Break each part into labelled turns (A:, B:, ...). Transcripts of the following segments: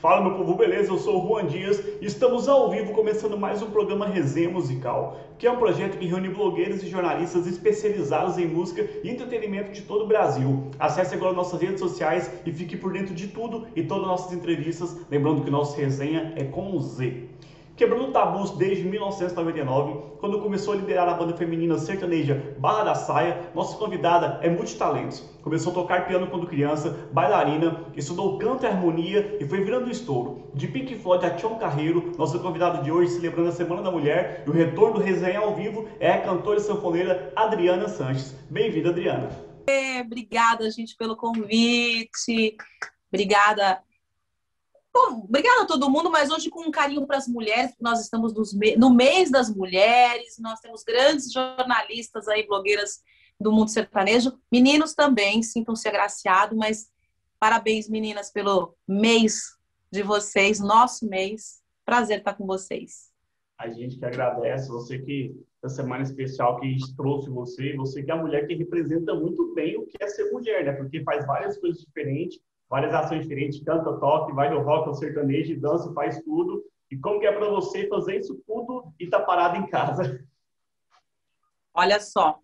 A: Fala meu povo, beleza? Eu sou o Juan Dias e estamos ao vivo começando mais um programa Resenha Musical, que é um projeto que reúne blogueiros e jornalistas especializados em música e entretenimento de todo o Brasil. Acesse agora nossas redes sociais e fique por dentro de tudo e todas as nossas entrevistas, lembrando que nosso resenha é com o Z quebrando tabus desde 1999, quando começou a liderar a banda feminina sertaneja Barra da Saia. Nossa convidada é multitalentos. Começou a tocar piano quando criança, bailarina, estudou canto e harmonia e foi virando estouro. De Pink Floyd a Tião Carreiro, nosso convidado de hoje, celebrando a Semana da Mulher e o retorno do resenha ao vivo, é a cantora e sanfoneira Adriana Sanches. Bem-vinda, Adriana.
B: É, obrigada, gente, pelo convite. Obrigada Bom, obrigada a todo mundo, mas hoje com um carinho para as mulheres, porque nós estamos no mês das mulheres, nós temos grandes jornalistas aí, blogueiras do mundo sertanejo. Meninos também, sintam-se agraciados, mas parabéns, meninas, pelo mês de vocês, nosso mês. Prazer estar com vocês.
A: A gente que agradece, você que, essa semana especial que trouxe você, você que é a mulher que representa muito bem o que é ser mulher, né? Porque faz várias coisas diferentes várias ações diferentes, canta, toca, vai no rock, ao sertanejo, dança, faz tudo. E como que é para você fazer isso tudo e estar tá parado em casa?
B: Olha só,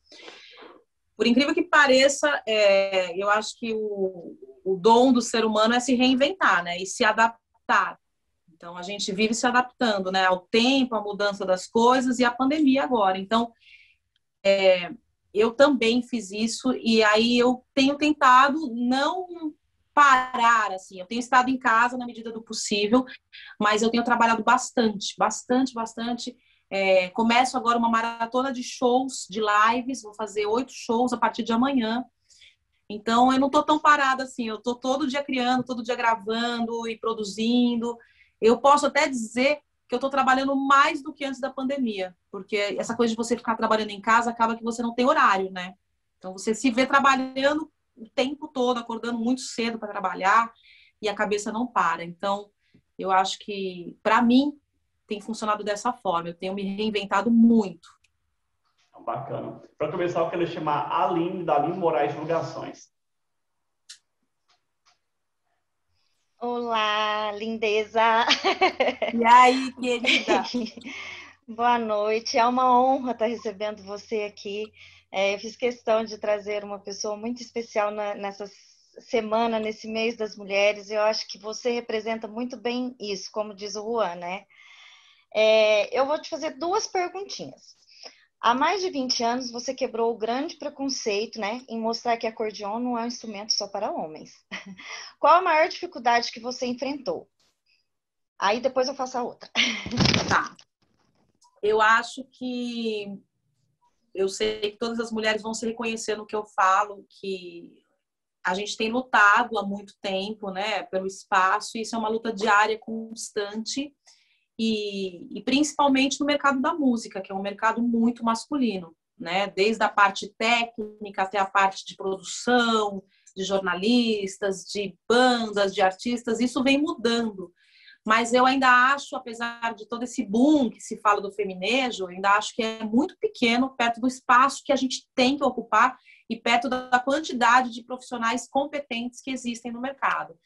B: por incrível que pareça, é, eu acho que o, o dom do ser humano é se reinventar, né? E se adaptar. Então, a gente vive se adaptando, né? Ao tempo, à mudança das coisas e à pandemia agora. Então, é, eu também fiz isso e aí eu tenho tentado não parar, assim. Eu tenho estado em casa na medida do possível, mas eu tenho trabalhado bastante, bastante, bastante. É, começo agora uma maratona de shows, de lives, vou fazer oito shows a partir de amanhã. Então, eu não estou tão parada assim, eu estou todo dia criando, todo dia gravando e produzindo. Eu posso até dizer que eu estou trabalhando mais do que antes da pandemia, porque essa coisa de você ficar trabalhando em casa acaba que você não tem horário, né? Então, você se vê trabalhando o tempo todo, acordando muito cedo para trabalhar e a cabeça não para. Então, eu acho que, para mim, tem funcionado dessa forma. Eu tenho me reinventado muito.
A: Bacana. Para começar, eu quero chamar a Aline, da Aline Moraes Divulgações.
C: Olá, lindeza!
B: E aí, querida?
C: Boa noite. É uma honra estar recebendo você aqui. É, eu fiz questão de trazer uma pessoa muito especial na, nessa semana, nesse mês das mulheres. Eu acho que você representa muito bem isso, como diz o Juan, né? É, eu vou te fazer duas perguntinhas. Há mais de 20 anos, você quebrou o grande preconceito né, em mostrar que acordeon não é um instrumento só para homens. Qual a maior dificuldade que você enfrentou? Aí depois eu faço a outra.
B: Tá. Eu acho que eu sei que todas as mulheres vão se reconhecer no que eu falo, que a gente tem lutado há muito tempo, né, pelo espaço, e isso é uma luta diária, constante, e, e principalmente no mercado da música, que é um mercado muito masculino, né, desde a parte técnica até a parte de produção, de jornalistas, de bandas, de artistas, isso vem mudando mas eu ainda acho, apesar de todo esse boom que se fala do feminejo, ainda acho que é muito pequeno perto do espaço que a gente tem que ocupar e perto da quantidade de profissionais competentes que existem no mercado.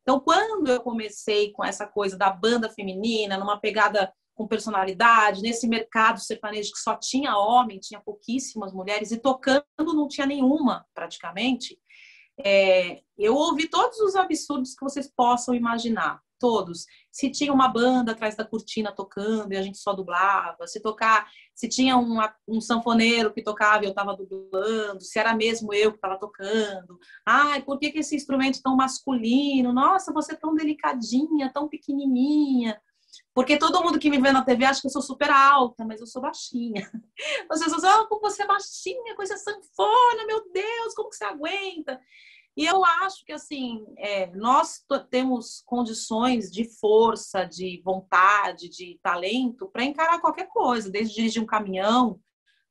B: Então, quando eu comecei com essa coisa da banda feminina, numa pegada com personalidade, nesse mercado sertanejo que só tinha homem, tinha pouquíssimas mulheres, e tocando não tinha nenhuma, praticamente, é, eu ouvi todos os absurdos que vocês possam imaginar todos. Se tinha uma banda atrás da cortina tocando e a gente só dublava, se tocar, se tinha um, um sanfoneiro que tocava e eu estava dublando, se era mesmo eu que estava tocando. Ai, por que, que esse instrumento tão masculino? Nossa, você é tão delicadinha, tão pequenininha. Porque todo mundo que me vê na TV acha que eu sou super alta, mas eu sou baixinha. As pessoas, ah, como você é baixinha com essa sanfona, meu Deus, como que você aguenta? E eu acho que, assim, é, nós temos condições de força, de vontade, de talento para encarar qualquer coisa, desde dirigir um caminhão,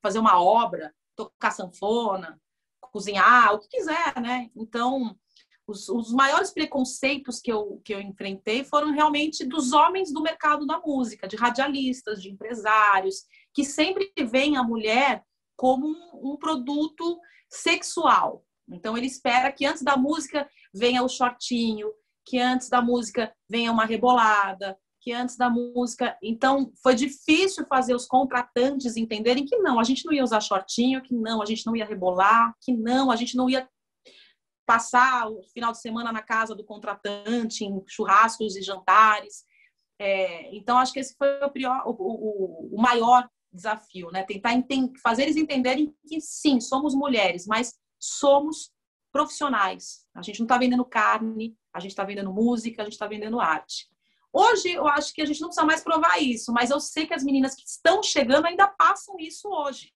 B: fazer uma obra, tocar sanfona, cozinhar, o que quiser, né? Então, os, os, maiores preconceitos que eu, que eu enfrentei foram realmente dos homens do mercado da música, de radialistas, de empresários, que sempre veem a mulher como um, um produto sexual, então ele espera que antes da música venha o shortinho, que antes da música venha uma rebolada, que antes da música. Então, foi difícil fazer os contratantes entenderem que não, a gente não ia usar shortinho, que não, a gente não ia rebolar, que não, a gente não ia passar o final de semana na casa do contratante, em churrascos e jantares. É, então, acho que esse foi o, pior, o, o, o maior desafio, né? Tentar fazer eles entenderem que sim, somos mulheres, mas somos profissionais. A gente não está vendendo carne, a gente está vendendo música, a gente está vendendo arte. Hoje, eu acho que a gente não precisa mais provar isso, mas eu sei que as meninas que estão chegando ainda passam isso hoje.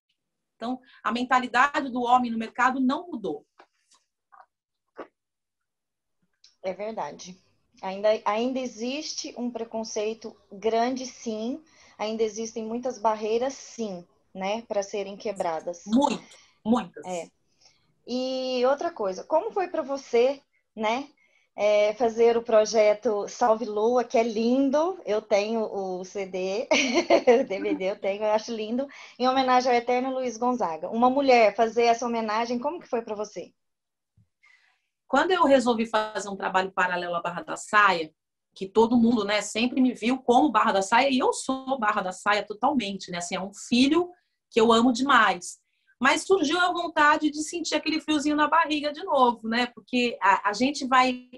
B: Então, a mentalidade do homem no mercado não mudou.
C: É verdade. Ainda, ainda existe um preconceito grande, sim. Ainda existem muitas barreiras, sim, né, para serem quebradas.
B: Muito, muitas.
C: É. E outra coisa, como foi para você, né, é, fazer o projeto Salve Lua, que é lindo. Eu tenho o CD, o DVD eu tenho, eu acho lindo, em homenagem ao eterno Luiz Gonzaga. Uma mulher fazer essa homenagem, como que foi para você?
B: Quando eu resolvi fazer um trabalho paralelo à Barra da Saia, que todo mundo, né, sempre me viu como Barra da Saia, e eu sou Barra da Saia totalmente, né? Assim, é um filho que eu amo demais. Mas surgiu a vontade de sentir aquele friozinho na barriga de novo, né? Porque a, a gente vai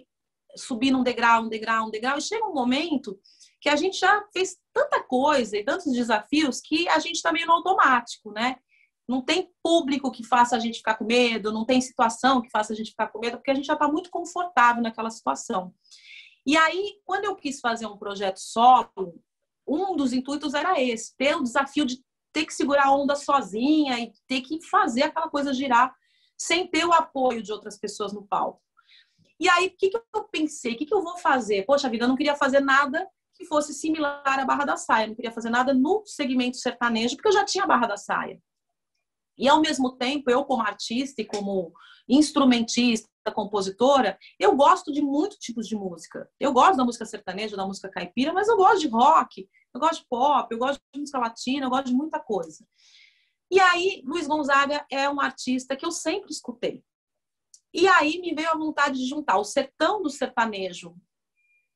B: subindo um degrau, um degrau, um degrau, e chega um momento que a gente já fez tanta coisa e tantos desafios que a gente está meio no automático, né? Não tem público que faça a gente ficar com medo, não tem situação que faça a gente ficar com medo, porque a gente já está muito confortável naquela situação. E aí, quando eu quis fazer um projeto solo, um dos intuitos era esse, ter o desafio de ter que segurar a onda sozinha e ter que fazer aquela coisa girar sem ter o apoio de outras pessoas no palco. E aí, o que, que eu pensei? O que, que eu vou fazer? Poxa vida, eu não queria fazer nada que fosse similar à Barra da Saia. Eu não queria fazer nada no segmento sertanejo, porque eu já tinha a Barra da Saia. E, ao mesmo tempo, eu, como artista e como instrumentista, compositora, eu gosto de muitos tipos de música. Eu gosto da música sertaneja, da música caipira, mas eu gosto de rock, eu gosto de pop, eu gosto de música latina, eu gosto de muita coisa. E aí, Luiz Gonzaga é um artista que eu sempre escutei. E aí me veio a vontade de juntar o sertão do sertanejo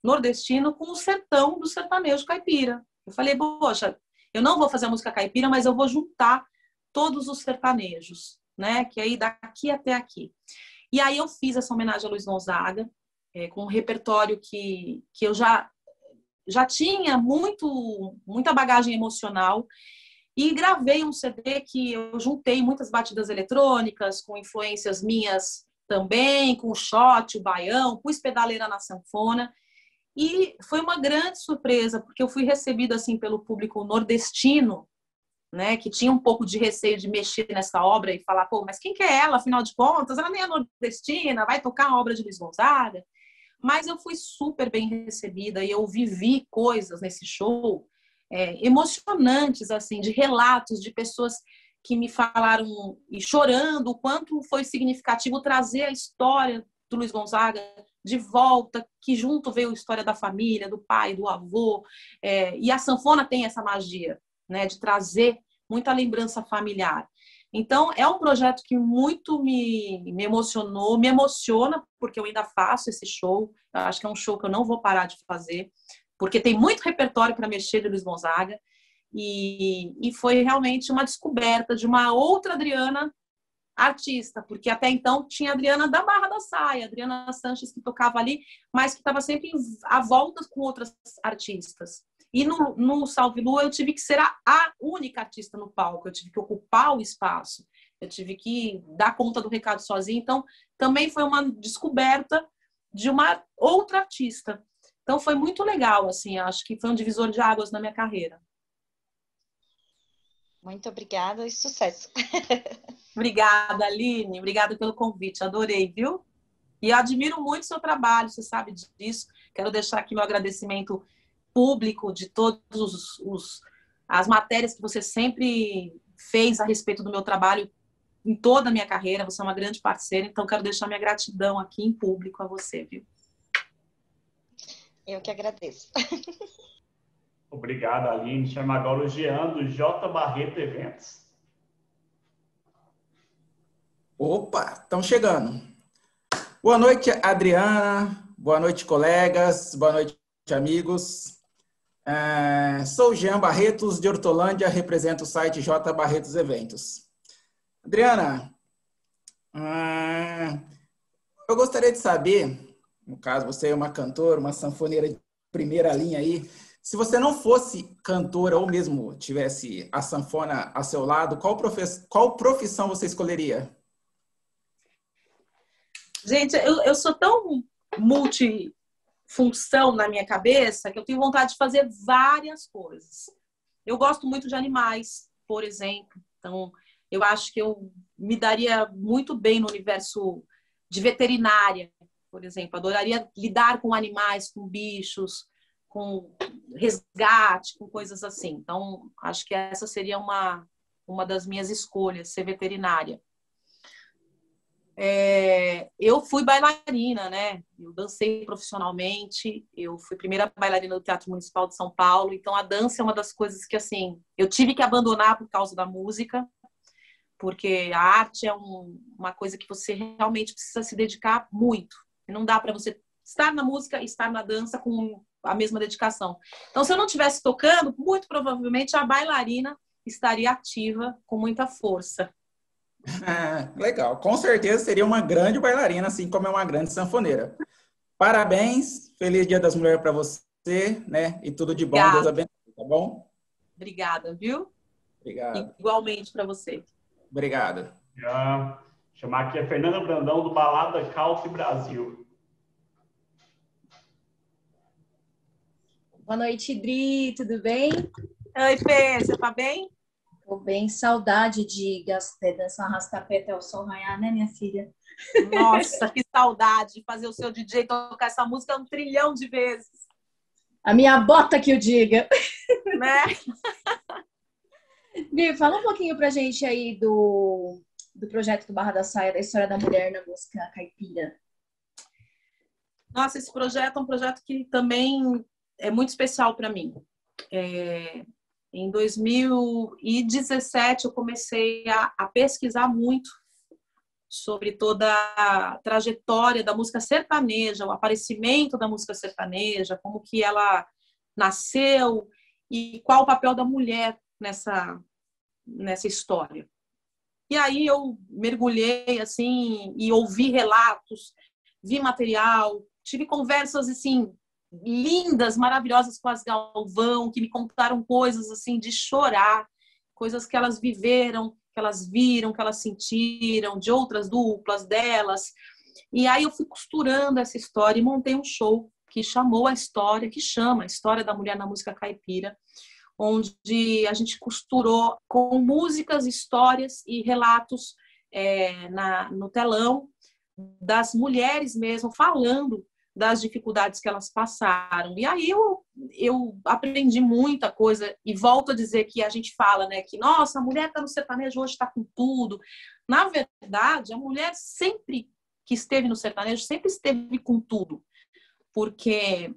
B: nordestino com o sertão do sertanejo caipira. Eu falei, poxa, eu não vou fazer a música caipira, mas eu vou juntar todos os sertanejos, né? Que aí daqui até aqui. E aí eu fiz essa homenagem a Luiz Gonzaga, é, com um repertório que, que eu já, já tinha muito, muita bagagem emocional e gravei um CD que eu juntei muitas batidas eletrônicas com influências minhas também, com o shot, o baião, pus pedaleira na sanfona. E foi uma grande surpresa, porque eu fui recebida assim pelo público nordestino, né, que tinha um pouco de receio de mexer nessa obra e falar, pô, mas quem que é ela, afinal de contas? Ela nem é nordestina, vai tocar a obra de Luiz Gonzaga. Mas eu fui super bem recebida e eu vivi coisas nesse show é, emocionantes, assim, de relatos de pessoas que me falaram e chorando o quanto foi significativo trazer a história do Luiz Gonzaga de volta, que junto veio a história da família, do pai, do avô. É, e a sanfona tem essa magia, né, de trazer muita lembrança familiar. Então, é um projeto que muito me, me emocionou, me emociona, porque eu ainda faço esse show. Eu acho que é um show que eu não vou parar de fazer, porque tem muito repertório para mexer de Luiz Gonzaga. E, e foi realmente uma descoberta de uma outra Adriana artista, porque até então tinha a Adriana da Barra da Saia, Adriana Sanches que tocava ali, mas que estava sempre à volta com outras artistas. E no, no Salve Lua eu tive que ser a, a, única artista no palco, eu tive que ocupar o espaço, eu tive que dar conta do recado sozinha. Então, também foi uma descoberta de uma outra artista. Então, foi muito legal, assim, acho que foi um divisor de águas na minha carreira.
C: Muito obrigada e sucesso.
B: obrigada, Aline. Obrigada pelo convite. Adorei, viu? E admiro muito o seu trabalho, você sabe disso. Quero deixar aqui meu agradecimento público de todos os, os as matérias que você sempre fez a respeito do meu trabalho em toda a minha carreira. Você é uma grande parceira, então quero deixar minha gratidão aqui em público a você, viu?
C: Eu que agradeço.
A: Obrigado, Aline. Chama agora o Jean do J Barreto Eventos.
D: Opa, estão chegando. Boa noite, Adriana. boa noite, colegas, boa noite, amigos. É, sou Jean Barretos, de Hortolândia, represento o site J Barretos Eventos. Adriana, é, eu gostaria de saber, no caso, você é uma cantora, uma sanfoneira de primeira linha aí, se você não fosse cantora ou mesmo tivesse a sanfona a seu lado, qual, qual profissão você escolheria?
B: Gente, eu, eu sou tão multifunção na minha cabeça que eu tenho vontade de fazer várias coisas. Eu gosto muito de animais, por exemplo. Então, eu acho que eu me daria muito bem no universo de veterinária, por exemplo. Adoraria lidar com animais, com bichos, com resgate, com coisas assim. Então, acho que essa seria uma, uma das minhas escolhas, ser veterinária. É, eu fui bailarina, né? Eu dancei profissionalmente, eu fui primeira bailarina do Teatro Municipal de São Paulo, então a dança é uma das coisas que, assim, eu tive que abandonar por causa da música, porque a arte é um, uma coisa que você realmente precisa se dedicar muito. Não dá para você estar na música e estar na dança com a mesma dedicação. Então, se eu não estivesse tocando, muito provavelmente a bailarina estaria ativa com muita força.
D: É, legal, com certeza seria uma grande bailarina, assim como é uma grande sanfoneira. Parabéns, feliz Dia das Mulheres para você, né? E tudo de bom, Obrigada. Deus abençoe, tá bom?
B: Obrigada, viu?
D: Obrigado.
B: Igualmente para você.
D: Obrigado.
A: Já chamar aqui a Fernanda Brandão do Balada Calce Brasil.
E: Boa noite, Dri, tudo bem?
B: Oi, Fê, você tá bem?
E: Tô bem, saudade de dançar arrastapé até o sol raiar, né, minha filha?
B: Nossa, que saudade de fazer o seu DJ tocar essa música um trilhão de vezes.
E: A minha bota que o diga.
B: Né?
E: Dri, fala um pouquinho pra gente aí do, do projeto do Barra da Saia, da história da mulher na música caipira.
B: Nossa, esse projeto é um projeto que também é muito especial para mim. É, em 2017, eu comecei a, a, pesquisar muito sobre toda a trajetória da música sertaneja, o aparecimento da música sertaneja, como que ela nasceu e qual o papel da mulher nessa, nessa história. E aí eu mergulhei assim e ouvi relatos, vi material, tive conversas assim lindas, maravilhosas com as Galvão, que me contaram coisas assim de chorar, coisas que elas viveram, que elas viram, que elas sentiram, de outras duplas delas. E aí eu fui costurando essa história e montei um show que chamou a história, que chama a História da Mulher na Música Caipira, onde a gente costurou com músicas, histórias e relatos é, na, no telão das mulheres mesmo falando das dificuldades que elas passaram. E aí eu, eu aprendi muita coisa e volto a dizer que a gente fala, né, que nossa, a mulher está no sertanejo hoje está com tudo. Na verdade, a mulher sempre que esteve no sertanejo sempre esteve com tudo, porque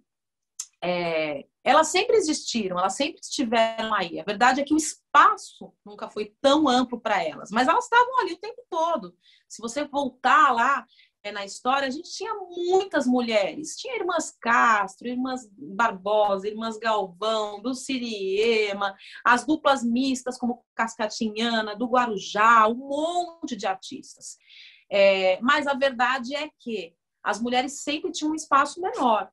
B: é, elas sempre existiram, elas sempre estiveram aí. A verdade é que o espaço nunca foi tão amplo para elas, mas elas estavam ali o tempo todo. Se você voltar lá, na história, a gente tinha muitas mulheres. Tinha irmãs Castro, irmãs Barbosa, irmãs Galvão, do Siriema, as duplas mistas como Cascatinhana, do Guarujá, um monte de artistas. É, mas a verdade é que as mulheres sempre tinham um espaço menor.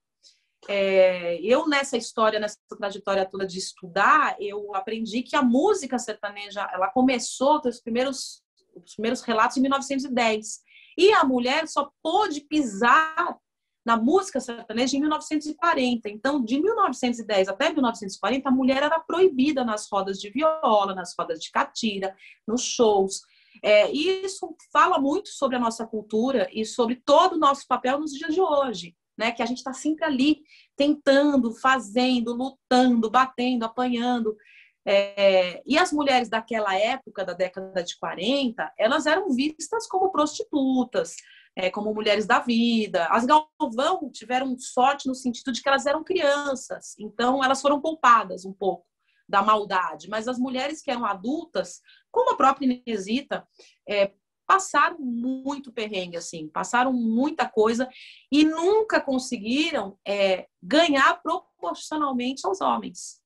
B: É, eu nessa história, nessa trajetória toda de estudar, eu aprendi que a música sertaneja, ela começou, os primeiros, os primeiros relatos em 1910. E a mulher só pôde pisar na música sertaneja em 1940. Então, de 1910 até 1940, a mulher era proibida nas rodas de viola, nas rodas de catira, nos shows. É, e isso fala muito sobre a nossa cultura e sobre todo o nosso papel nos dias de hoje, né? Que a gente está sempre ali tentando, fazendo, lutando, batendo, apanhando. É, e as mulheres daquela época, da década de 40, elas eram vistas como prostitutas, é, como mulheres da vida. As Galvão tiveram sorte no sentido de que elas eram crianças, então elas foram poupadas um pouco da maldade. Mas as mulheres que eram adultas, como a própria Inesita, é, passaram muito perrengue, assim, passaram muita coisa e nunca conseguiram é, ganhar proporcionalmente aos homens.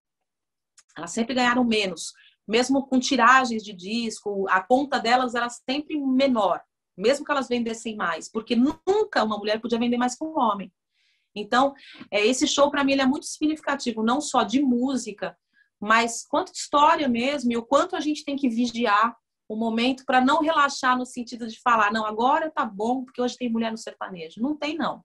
B: Elas sempre ganharam menos, mesmo com tiragens de disco, a conta delas era sempre menor, mesmo que elas vendessem mais, porque nunca uma mulher podia vender mais que um homem. Então, é, esse show para mim é muito significativo, não só de música, mas quanto de história mesmo e o quanto a gente tem que vigiar o momento para não relaxar no sentido de falar, não, agora tá bom, porque hoje tem mulher no sertanejo. Não tem, não.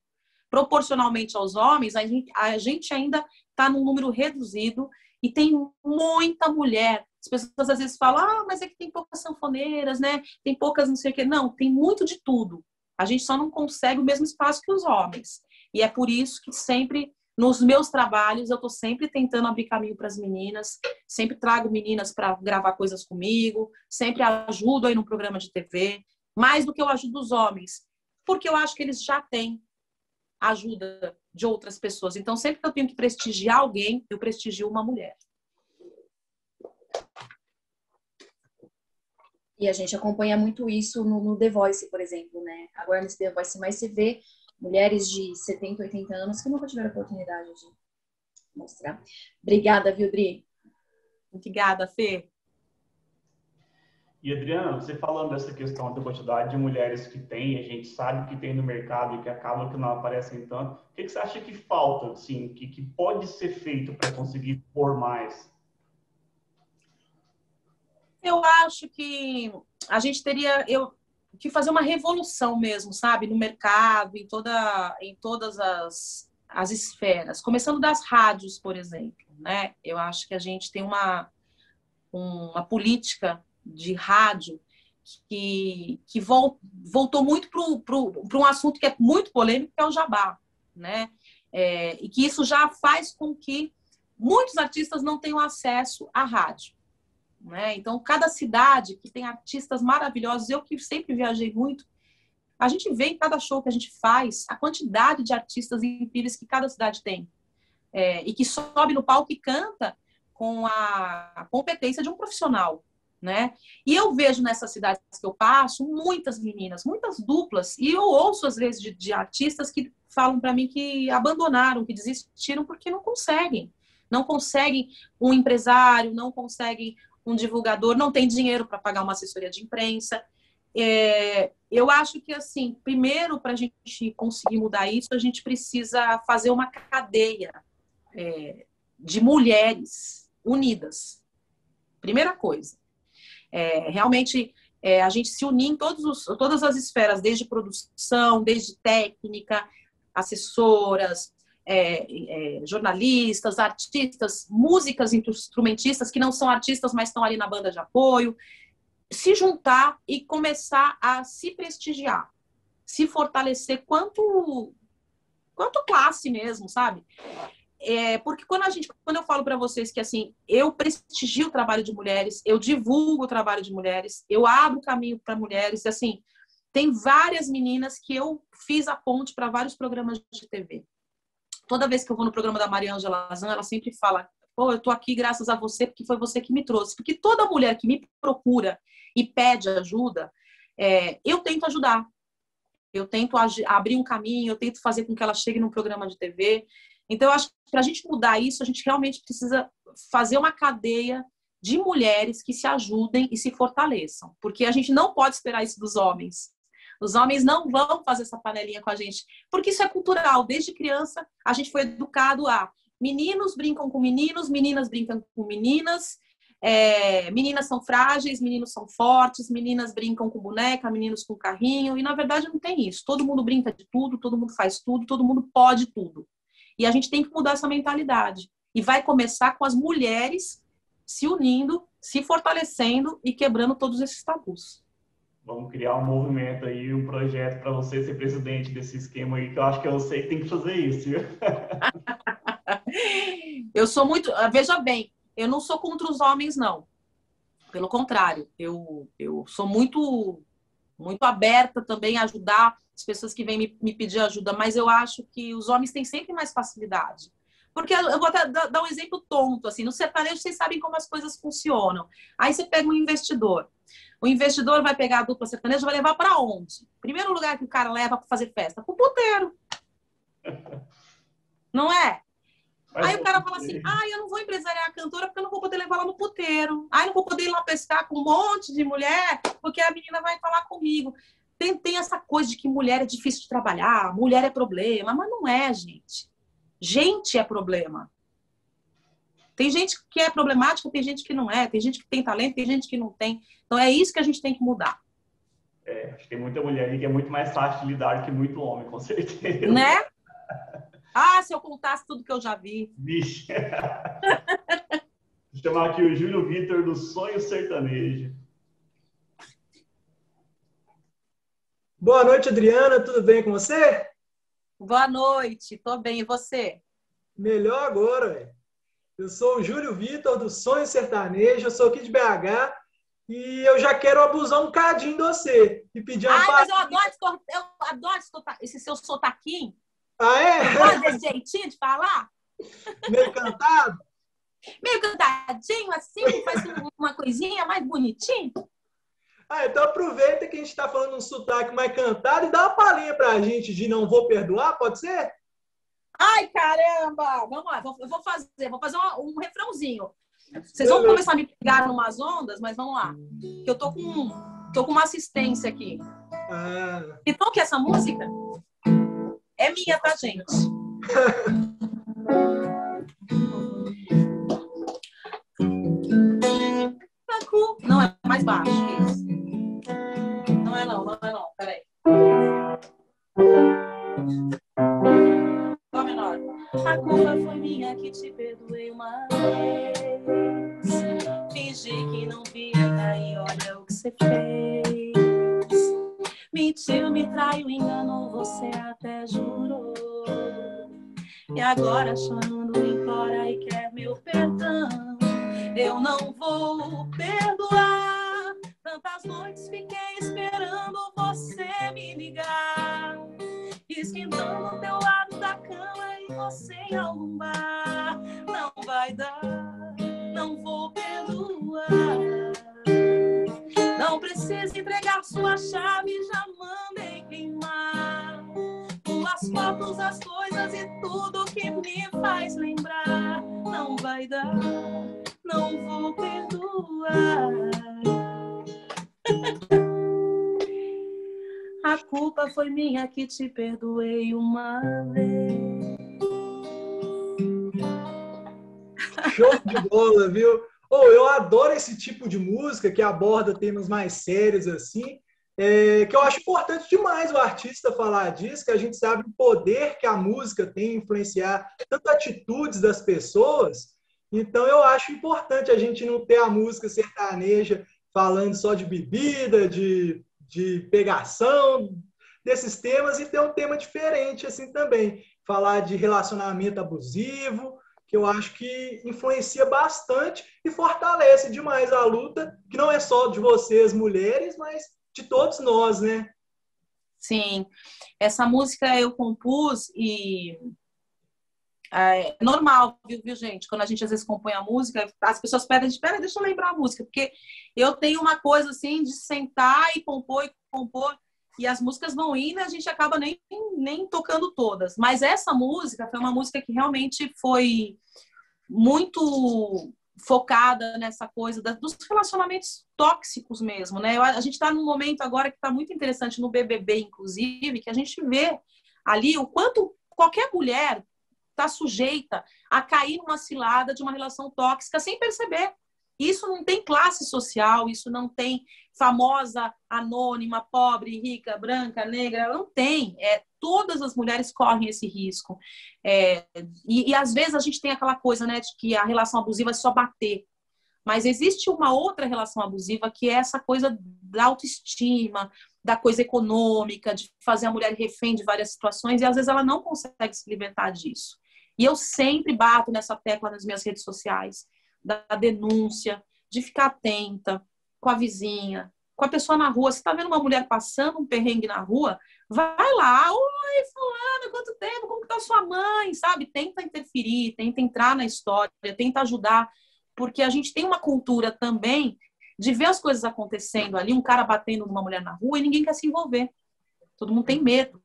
B: Proporcionalmente aos homens, a gente, a gente ainda está num número reduzido e tem muita mulher. As pessoas às vezes falam, ah, mas é que tem poucas sanfoneiras, né? Tem poucas não sei o quê. Não, tem muito de tudo. A gente só não consegue o mesmo espaço que os homens. E é por isso que sempre nos meus trabalhos, eu estou sempre tentando abrir caminho para as meninas, sempre trago meninas para gravar coisas comigo, sempre ajudo aí no programa de TV, mais do que eu ajudo os homens, porque eu acho que eles já têm ajuda de outras pessoas. Então, sempre que eu tenho que prestigiar alguém, eu prestigio uma mulher.
E: E a gente acompanha muito isso no, no The Voice, por exemplo, né? Agora nesse The Voice mais se vê mulheres de 70, 80 anos que nunca tiveram oportunidade de mostrar. Obrigada, viu, Dri?
B: Obrigada, Fê.
A: E Adriana, você falando dessa questão da quantidade de mulheres que tem, a gente sabe que tem no mercado e que acaba que não aparecem tanto, o que, você acha que falta, assim, que, que pode ser feito para conseguir pôr mais?
B: Eu acho que a gente teria, eu, que fazer uma revolução mesmo, sabe, no mercado, em toda, em todas as, as esferas, começando das rádios, por exemplo, né? Eu acho que a gente tem uma uma política de rádio que, que voltou muito para um assunto que é muito polêmico, que é o jabá, né? É, e que isso já faz com que muitos artistas não tenham acesso à rádio. Né? Então, cada cidade que tem artistas maravilhosos, eu que sempre viajei muito, a gente vê em cada show que a gente faz a quantidade de artistas incríveis que cada cidade tem. É, e que sobe no palco e canta com a competência de um profissional. Né? E eu vejo nessas cidades que eu passo muitas meninas, muitas duplas, e eu ouço às vezes de, de artistas que falam para mim que abandonaram, que desistiram porque não conseguem. Não conseguem um empresário, não conseguem um divulgador não tem dinheiro para pagar uma assessoria de imprensa. É, eu acho que, assim, primeiro, para a gente conseguir mudar isso, a gente precisa fazer uma cadeia é, de mulheres unidas. Primeira coisa. É, realmente, é, a gente se unir em os, todas as esferas, desde produção, desde técnica, assessoras, é, é, jornalistas, artistas, músicas, instrumentistas que não são artistas, mas estão ali na banda de apoio, se juntar e começar a se prestigiar, se fortalecer quanto quanto classe mesmo, sabe? É, porque quando a gente, quando eu falo para vocês que assim, eu prestigio o trabalho de mulheres, eu divulgo o trabalho de mulheres, eu abro caminho para mulheres, assim, tem várias meninas que eu fiz a ponte para vários programas de TV toda vez que eu vou no programa da Mariângela Lazan, ela sempre fala: pô, eu tô aqui graças a você, porque foi você que me trouxe. Porque toda mulher que me procura e pede ajuda, é, eu tento ajudar. Eu tento abrir um caminho, eu tento fazer com que ela chegue num programa de TV. Então, acho que para a gente mudar isso, a gente realmente precisa fazer uma cadeia de mulheres que se ajudem e se fortaleçam. Porque a gente não pode esperar isso dos homens. Os homens não vão fazer essa panelinha com a gente, porque isso é cultural. Desde criança, a gente foi educado a meninos brincam com meninos, meninas brincam com meninas, é, meninas são frágeis, meninos são fortes, meninas brincam com boneca, meninos com carrinho, e na verdade não tem isso. Todo mundo brinca de tudo, todo mundo faz tudo, todo mundo pode tudo. E a gente tem que mudar essa mentalidade. E vai começar com as mulheres se unindo, se fortalecendo e quebrando todos esses tabus.
A: Vamos criar um movimento aí, um projeto para você ser presidente desse esquema aí, que eu acho que eu sei que tem que fazer isso.
B: eu sou muito. Ah, veja bem, eu não sou contra os homens, não. Pelo contrário, eu, eu sou muito muito aberta também a ajudar as pessoas que vêm me, me pedir ajuda, mas eu acho que os homens têm sempre mais facilidade. Porque eu vou até dar um exemplo tonto, assim, no sertanejo vocês sabem como as coisas funcionam. Aí você pega um investidor. O investidor vai pegar a dupla sertaneja vai levar para onde? Primeiro lugar que o cara leva para fazer festa, pro puteiro. Não é? Mas aí o cara fala assim: ah, eu não vou empresariar a cantora porque eu não vou poder levar ela no puteiro. Ah, eu não vou poder ir lá pescar com um monte de mulher porque a menina vai falar comigo. Tem, tem essa coisa de que mulher é difícil de trabalhar, mulher é problema, mas não é, gente. Gente é problema. Tem gente que é problemática, tem gente que não é, tem gente que tem talento, tem gente que não tem. Então é isso que a gente tem que mudar.
A: É, acho que tem muita mulher ali que é muito mais fácil de lidar que muito homem, com certeza.
B: Né? Ah, se eu contasse tudo que eu já vi.
A: Vixe. Vou chamar aqui o Júlio Vitor do Sonho Sertanejo.
F: Boa noite, Adriana. Tudo bem com você?
B: Boa noite. Tô bem. E você?
F: Melhor agora, velho. Eu sou o Júlio Vitor do Sonho Sertanejo. Eu sou aqui de BH e eu já quero abusar um cadinho de você e pedir uma
B: Ai, mas eu adoro, eu adoro esse seu sotaquinho.
F: Ah, é?
B: Gosta desse jeitinho de falar?
F: Meio cantado?
B: Meio cantadinho, assim, faz uma coisinha mais bonitinha.
F: Ah, então aproveita que a gente está falando um sotaque mais cantado e dá uma palhinha pra gente de Não Vou Perdoar, pode ser?
B: Ai, caramba! Vamos lá, eu vou fazer, vou fazer um, um refrãozinho. Vocês vão começar a me pegar umas ondas, mas vamos lá. Que eu tô com, tô com uma assistência aqui. Ah. Então, que essa música? É minha, tá, gente? Não, é mais baixo que isso. Agora chorando implora minha que te perdoei uma vez.
F: Show de bola, viu? Oh, eu adoro esse tipo de música que aborda temas mais sérios assim, é, que eu acho importante demais o artista falar disso, que a gente sabe o poder que a música tem em influenciar tanto atitudes das pessoas. Então eu acho importante a gente não ter a música sertaneja falando só de bebida, de, de pegação, desses temas, e ter um tema diferente assim também. Falar de relacionamento abusivo, que eu acho que influencia bastante e fortalece demais a luta, que não é só de vocês, mulheres, mas de todos nós, né?
B: Sim. Essa música eu compus e é normal, viu, viu, gente? Quando a gente às vezes compõe a música, as pessoas pedem, espera, deixa eu lembrar a música, porque eu tenho uma coisa assim de sentar e compor e compor e as músicas vão indo a gente acaba nem, nem tocando todas. Mas essa música foi uma música que realmente foi muito focada nessa coisa dos relacionamentos tóxicos mesmo, né? A gente está num momento agora que está muito interessante no BBB, inclusive, que a gente vê ali o quanto qualquer mulher está sujeita a cair numa cilada de uma relação tóxica sem perceber. Isso não tem classe social, isso não tem famosa, anônima, pobre, rica, branca, negra, não tem. É, todas as mulheres correm esse risco. É, e, e, às vezes a gente tem aquela coisa, né, de que a relação abusiva é só bater. Mas existe uma outra relação abusiva que é essa coisa da autoestima, da coisa econômica, de fazer a mulher refém de várias situações, e às vezes ela não consegue se libertar disso. E eu sempre bato nessa tecla nas minhas redes sociais da denúncia, de ficar atenta com a vizinha, com a pessoa na rua. Você tá vendo uma mulher passando um perrengue na rua, vai lá, oi, fulana, quanto tempo, como que tá sua mãe, sabe? Tenta interferir, tenta entrar na história, tenta ajudar, porque a gente tem uma cultura também de ver as coisas acontecendo ali, um cara batendo numa mulher na rua e ninguém quer se envolver. Todo mundo tem medo.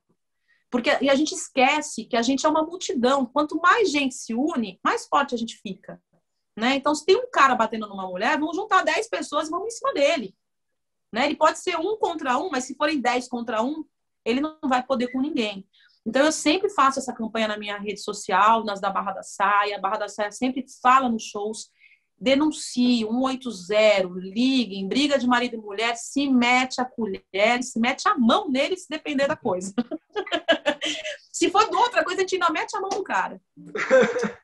B: Porque e a gente esquece que a gente é uma multidão. Quanto mais gente se une, mais forte a gente fica. Né? Então, se tem um cara batendo numa mulher, vamos juntar 10 pessoas e vamos em cima dele. Né? Ele pode ser um contra um, mas se forem 10 contra um, ele não vai poder com ninguém. Então, eu sempre faço essa campanha na minha rede social, nas da Barra da Saia. A Barra da Saia sempre fala nos shows denuncie 180, liguem, briga de marido e mulher, se mete a colher, se mete a mão nele se depender da coisa. se for de outra coisa, a gente ainda mete a mão no cara.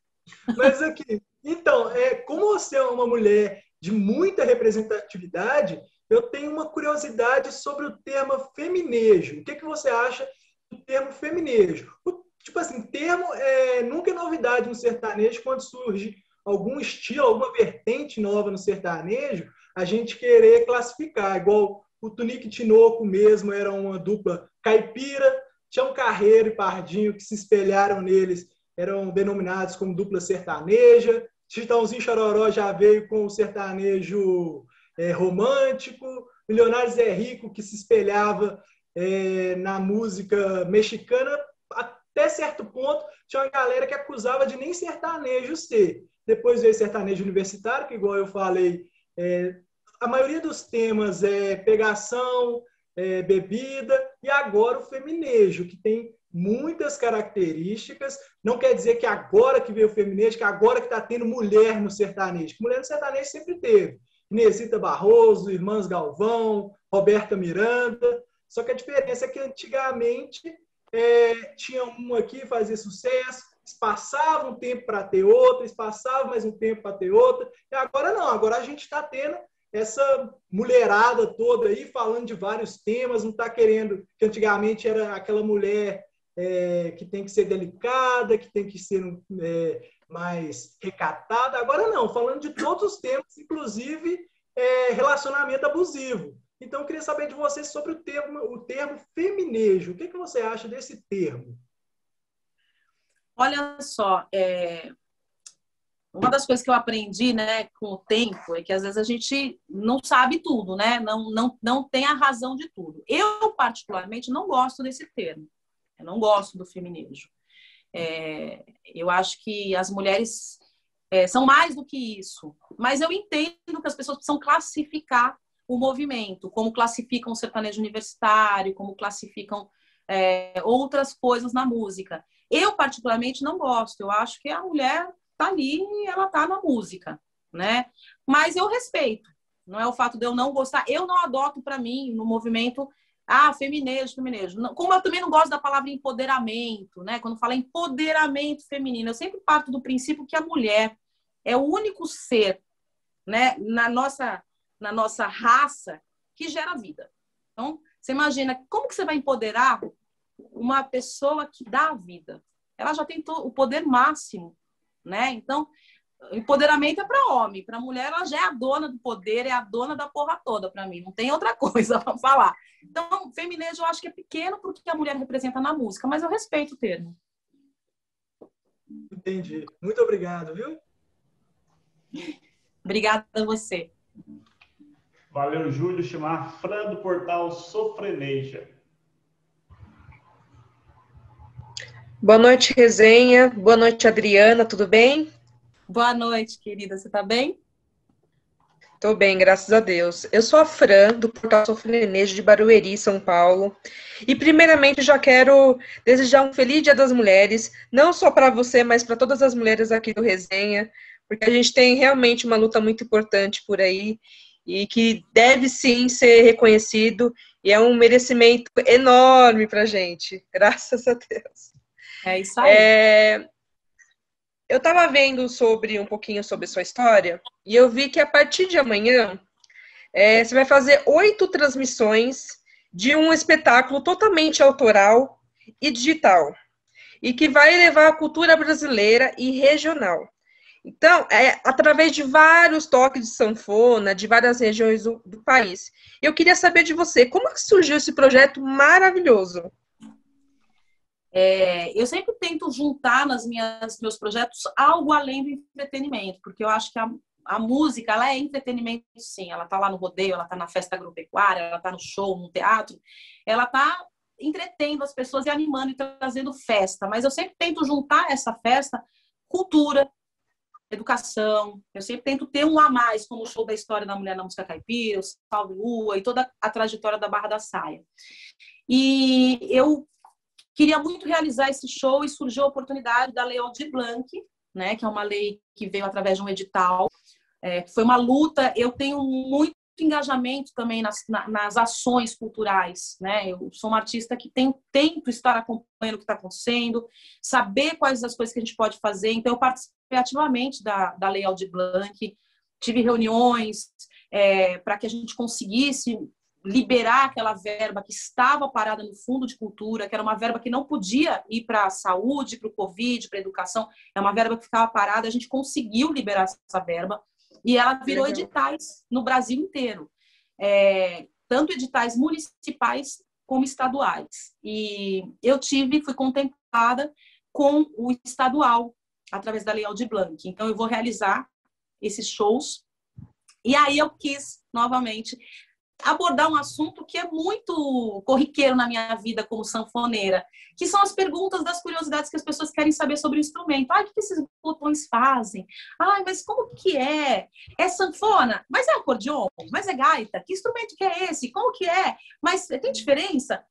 F: Mas aqui, então, é, como você é uma mulher de muita representatividade, eu tenho uma curiosidade sobre o termo feminejo. O que, que você acha do termo feminejo? O, tipo assim, termo é, nunca é novidade no sertanejo quando surge algum estilo, alguma vertente nova no sertanejo, a gente querer classificar. Igual o Tunique Tinoco mesmo era uma dupla caipira, Tião Carreiro e Pardinho, que se espelharam neles, eram denominados como dupla sertaneja. Titãozinho Chororó já veio com o sertanejo é, romântico. Milionários é Rico, que se espelhava é, na música mexicana, até certo ponto, tinha uma galera que acusava de nem sertanejo ser. Depois veio sertanejo universitário, que, igual eu falei, é, a maioria dos temas é pegação, é, bebida, e agora o feminejo, que tem muitas características. Não quer dizer que agora que veio o feminejo, que agora que está tendo mulher no sertanejo. Mulher no sertanejo sempre teve. Inesita Barroso, Irmãs Galvão, Roberta Miranda. Só que a diferença é que antigamente é, tinha uma aqui fazia sucesso, passava um tempo para ter outra, passava mais um tempo para ter outra, e agora não, agora a gente está tendo essa mulherada toda aí falando de vários temas, não está querendo, que antigamente era aquela mulher é, que tem que ser delicada, que tem que ser é, mais recatada, agora não, falando de todos os temas, inclusive é, relacionamento abusivo. Então, eu queria saber de você sobre o termo, o termo feminejo. O que, que você acha desse termo?
B: Olha só, é... uma das coisas que eu aprendi, né, com o tempo, é que às vezes a gente não sabe tudo, né? Não, não, não tem a razão de tudo. Eu, particularmente, não gosto desse termo. Eu não gosto do feminejo. É... Eu acho que as mulheres é, são mais do que isso. Mas eu entendo que as pessoas precisam classificar o movimento, como classificam o sertanejo universitário, como classificam é, outras coisas na música. Eu, particularmente, não gosto. Eu acho que a mulher tá ali e ela tá na música, né? Mas eu respeito. Não é o fato de eu não gostar. Eu não adoto para mim no movimento ah, feminejo, feminejo. Como eu também não gosto da palavra empoderamento, né? Quando fala empoderamento feminino, eu sempre parto do princípio que a mulher é o único ser, né, na nossa na nossa raça que gera vida. Então, você imagina como que você vai empoderar uma pessoa que dá a vida. Ela já tem o poder máximo, né? Então, empoderamento é para homem, para mulher ela já é a dona do poder, é a dona da porra toda para mim, não tem outra coisa para falar. Então, feminejo eu acho que é pequeno porque a mulher representa na música, mas eu respeito o termo.
F: Entendi. Muito obrigado, viu?
B: Obrigada a você.
A: Valeu, Júlio. Chamar Fran do portal Sofreneja.
G: Boa noite, resenha. Boa noite, Adriana. Tudo bem?
B: Boa noite, querida. Você tá bem?
G: Tô bem, graças a Deus. Eu sou a Fran, do Portal Sofrenejo de Barueri, São Paulo. E, primeiramente, já quero desejar um feliz Dia das Mulheres, não só para você, mas para todas as mulheres aqui do Resenha, porque a gente tem realmente uma luta muito importante por aí e que deve sim ser reconhecido e é um merecimento enorme para a gente, graças a Deus.
B: É isso aí.
G: É, eu estava vendo sobre um pouquinho sobre sua história e eu vi que a partir de amanhã é, você vai fazer oito transmissões de um espetáculo totalmente autoral e digital e que vai levar a cultura brasileira e regional. Então, é através de vários toques de sanfona, de várias regiões do, do país. Eu queria saber de você, como surgiu esse projeto maravilhoso?
B: É, eu sempre tento juntar nas minhas meus projetos algo além do entretenimento, porque eu acho que a, a música ela é entretenimento sim, ela tá lá no rodeio, ela tá na festa agropecuária, ela tá no show, no teatro, ela tá entretendo as pessoas e animando e trazendo festa, mas eu sempre tento juntar essa festa cultura, educação. Eu sempre tento ter um a mais, como o show da história da mulher na música caipira, o Salve Lua e toda a trajetória da Barra da Saia. E eu queria muito realizar esse show e surgiu a oportunidade da Lei Aldir Blanc, né, que é uma lei que veio através de um edital. É, foi uma luta. Eu tenho muito engajamento também nas, nas ações culturais, né? Eu sou uma artista que tem, tento estar acompanhando o que está acontecendo, saber quais as coisas que a gente pode fazer. Então, eu participei ativamente da, da Lei Aldir Blanc, tive reuniões é, para que a gente conseguisse liberar aquela verba que estava parada no Fundo de Cultura, que era uma verba que não podia ir para a saúde, para o Covid, para a educação, é uma verba que ficava parada, a gente conseguiu liberar essa verba e ela virou Legal. editais no Brasil inteiro. É, tanto editais municipais como estaduais. E eu tive, fui contemplada com o estadual, através da Lei Aldir Blanc. Então, eu vou realizar esses shows. E aí eu quis, novamente, abordar um assunto que é muito corriqueiro na minha vida como sanfoneira, que são as perguntas das curiosidades que as pessoas querem saber sobre o instrumento. Ah, o que esses botões fazem? Ah, mas como que é? É sanfona? Mas é acordeon? Mas é gaita? Que instrumento que é esse? Como que é? Mas tem diferença?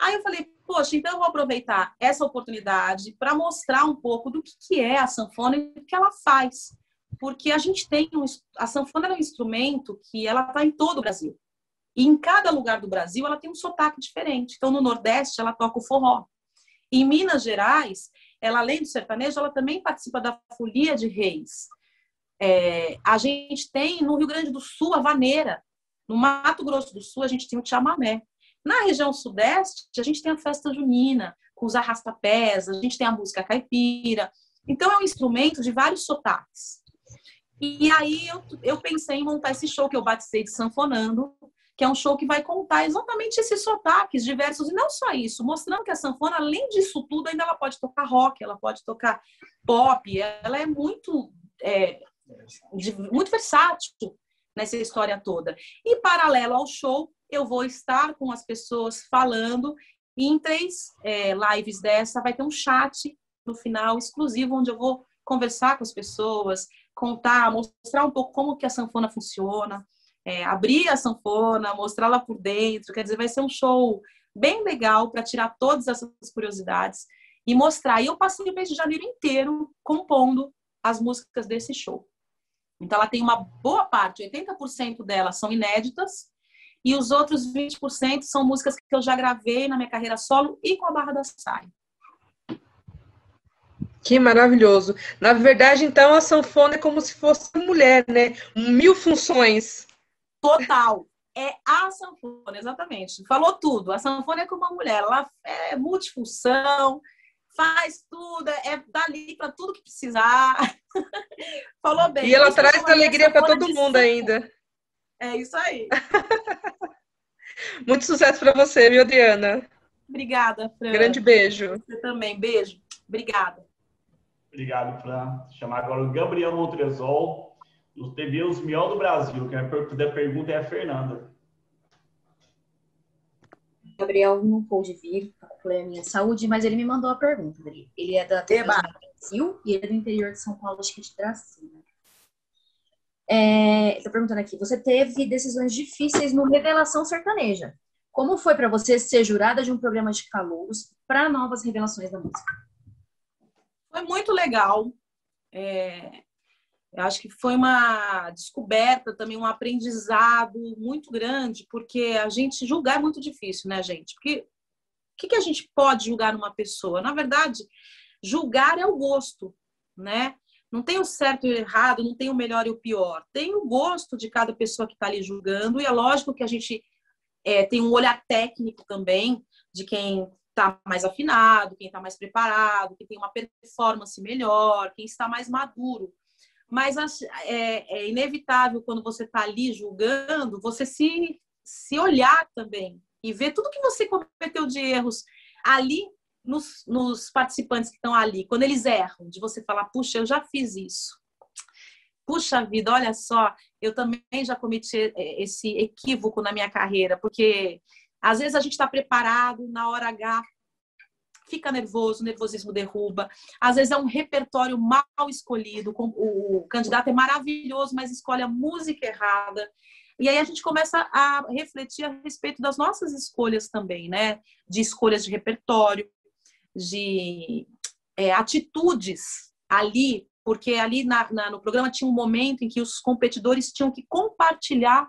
B: Aí eu falei, poxa, então eu vou aproveitar essa oportunidade para mostrar um pouco do que, que é a sanfona e o que ela faz. Porque a gente tem um, a sanfona é um instrumento que ela está em todo o Brasil. E em cada lugar do Brasil ela tem um sotaque diferente. Então, no Nordeste, ela toca o forró. Em Minas Gerais, ela, além do sertanejo, ela também participa da folia de reis. É, a gente tem no Rio Grande do Sul a vaneira. No Mato Grosso do Sul, a gente tem o chamamé. Na região sudeste, a gente tem a festa junina, com os arrastapés, a gente tem a música caipira. Então, é um instrumento de vários sotaques. E aí eu, eu pensei em montar esse show que eu batizei de Sanfonando, que é um show que vai contar exatamente esses sotaques diversos, e não só isso, mostrando que a sanfona, além disso tudo, ainda ela pode tocar rock, ela pode tocar pop, ela é muito, é, muito versátil nessa história toda. E paralelo ao show, eu vou estar com as pessoas falando, e em três é, lives dessa vai ter um chat no final exclusivo, onde eu vou conversar com as pessoas, contar, mostrar um pouco como que a sanfona funciona, é, abrir a sanfona, mostrá-la por dentro. Quer dizer, vai ser um show bem legal para tirar todas essas curiosidades e mostrar. E eu passei o mês de janeiro inteiro compondo as músicas desse show. Então, ela tem uma boa parte, 80% delas são inéditas, e os outros 20% são músicas que eu já gravei na minha carreira solo e com a Barra da Saia.
G: Que maravilhoso. Na verdade, então, a sanfona é como se fosse mulher, né? Mil funções.
B: Total. É a sanfona, exatamente. Falou tudo. A sanfona é como uma mulher, ela é multifunção, faz tudo, é dali para tudo que precisar. Falou bem.
G: E ela traz alegria para todo mundo ainda.
B: É isso aí.
G: Muito sucesso para você, viu, Adriana?
B: Obrigada, Fran.
G: Grande beijo.
B: Você também. Beijo. Obrigada.
A: Obrigado, Fran. Vou chamar agora o Gabriel Montresol no TV Os Miol do Brasil. Quem vai fazer a pergunta é a Fernanda.
E: Gabriel não pôde vir com probleminha de saúde, mas ele me mandou a pergunta. Ele é da TV Brasil e ele é do interior de São Paulo, acho que é de Dracena. É, Estou perguntando aqui, você teve decisões difíceis no Revelação Sertaneja. Como foi para você ser jurada de um programa de calouros para novas revelações da música?
B: Foi muito legal. É, eu acho que foi uma descoberta também, um aprendizado muito grande, porque a gente julgar é muito difícil, né, gente? Porque o que, que a gente pode julgar numa pessoa? Na verdade, julgar é o gosto, né? Não tem o certo e o errado, não tem o melhor e o pior. Tem o gosto de cada pessoa que está ali julgando, e é lógico que a gente é, tem um olhar técnico também de quem está mais afinado, quem está mais preparado, quem tem uma performance melhor, quem está mais maduro mas é, é inevitável quando você está ali julgando, você se, se olhar também e ver tudo que você cometeu de erros ali nos, nos participantes que estão ali, quando eles erram, de você falar, puxa, eu já fiz isso. Puxa vida, olha só, eu também já cometi esse equívoco na minha carreira, porque às vezes a gente está preparado na hora H, fica nervoso, o nervosismo derruba. Às vezes é um repertório mal escolhido, o candidato é maravilhoso, mas escolhe a música errada. E aí a gente começa a refletir a respeito das nossas escolhas também, né? De escolhas de repertório, de é, atitudes ali, porque ali na, na, no programa tinha um momento em que os competidores tinham que compartilhar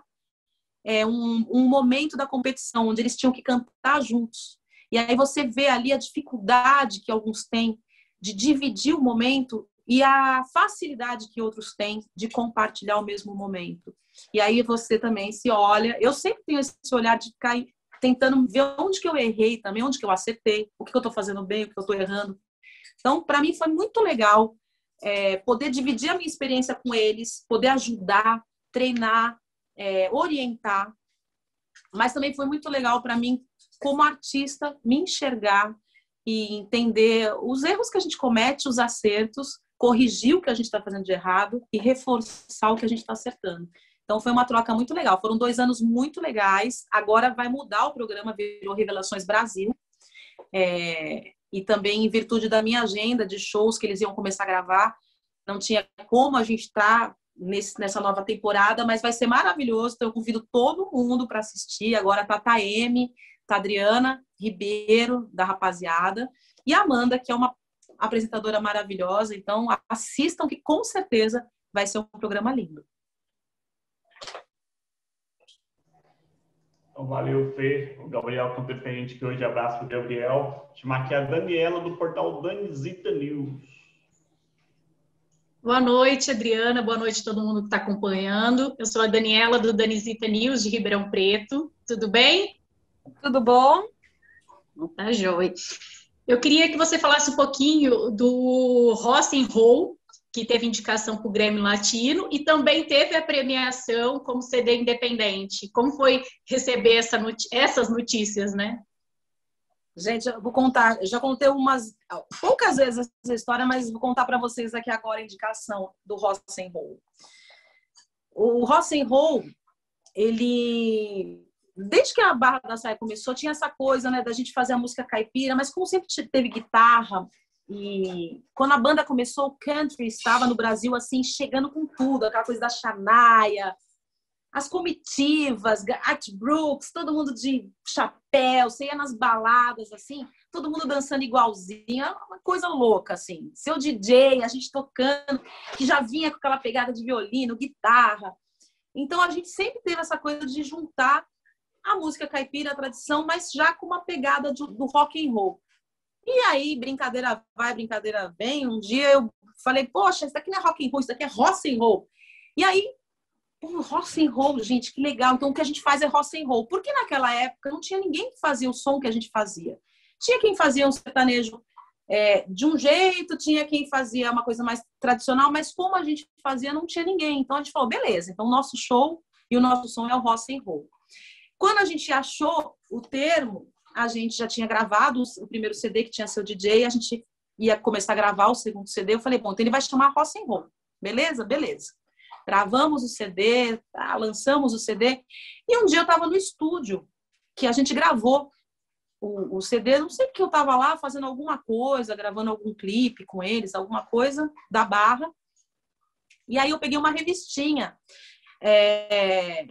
B: é, um, um momento da competição, onde eles tinham que cantar juntos. E aí você vê ali a dificuldade que alguns têm de dividir o momento e a facilidade que outros têm de compartilhar o mesmo momento. E aí você também se olha. Eu sempre tenho esse olhar de ficar tentando ver onde que eu errei também, onde que eu acertei, o que eu estou fazendo bem, o que eu estou errando. Então, para mim foi muito legal é, poder dividir a minha experiência com eles, poder ajudar, treinar, é, orientar. Mas também foi muito legal para mim, como artista, me enxergar e entender os erros que a gente comete, os acertos, corrigir o que a gente está fazendo de errado e reforçar o que a gente está acertando. Então foi uma troca muito legal. Foram dois anos muito legais. Agora vai mudar o programa, virou Revelações Brasil. É, e também em virtude da minha agenda de shows que eles iam começar a gravar, não tinha como a gente estar tá nessa nova temporada, mas vai ser maravilhoso. Então eu convido todo mundo para assistir. Agora a Taeme, tá a Adriana Ribeiro, da rapaziada, e a Amanda, que é uma apresentadora maravilhosa. Então, assistam, que com certeza vai ser um programa lindo.
A: Então, valeu, Fê. O Gabriel com a gente que hoje. Abraço para o Gabriel. Chamar aqui a Daniela do portal Danizita News.
H: Boa noite, Adriana. Boa noite a todo mundo que está acompanhando. Eu sou a Daniela do Danizita News de Ribeirão Preto. Tudo bem?
B: Tudo bom?
H: Tá joia. Eu queria que você falasse um pouquinho do and Roll, que teve indicação para o Grêmio Latino e também teve a premiação como CD independente. Como foi receber essa not essas notícias, né?
B: Gente, eu vou contar, eu já contei umas poucas vezes essa história, mas vou contar para vocês aqui agora a indicação do Rock and Roll. O Rock and Roll, ele desde que a Barra da Saia começou, tinha essa coisa, né, da gente fazer a música caipira, mas como sempre teve guitarra, e quando a banda começou, o country estava no Brasil, assim, chegando com tudo, aquela coisa da Xanaia, as comitivas, Art Brooks, todo mundo de chapéu, você ia nas baladas, assim, todo mundo dançando igualzinho, uma coisa louca, assim. Seu DJ, a gente tocando, que já vinha com aquela pegada de violino, guitarra. Então, a gente sempre teve essa coisa de juntar a música caipira, a tradição, mas já com uma pegada do, do rock and roll. E aí, brincadeira vai, brincadeira vem. Um dia eu falei, poxa, isso daqui não é rock and roll, isso daqui é rock and roll. E aí, pô, rock and roll, gente, que legal. Então, o que a gente faz é rock and roll. Porque naquela época não tinha ninguém que fazia o som que a gente fazia. Tinha quem fazia um sertanejo é, de um jeito, tinha quem fazia uma coisa mais tradicional, mas como a gente fazia, não tinha ninguém. Então, a gente falou, beleza, então o nosso show e o nosso som é o rock and roll. Quando a gente achou o termo, a gente já tinha gravado o primeiro CD que tinha seu DJ, a gente ia começar a gravar o segundo CD. Eu falei, bom, então ele vai chamar Rock and Roll. Beleza? Beleza. Gravamos o CD, tá, lançamos o CD. E um dia eu estava no estúdio, que a gente gravou o, o CD. Não sei que eu estava lá fazendo alguma coisa, gravando algum clipe com eles, alguma coisa da barra. E aí eu peguei uma revistinha é,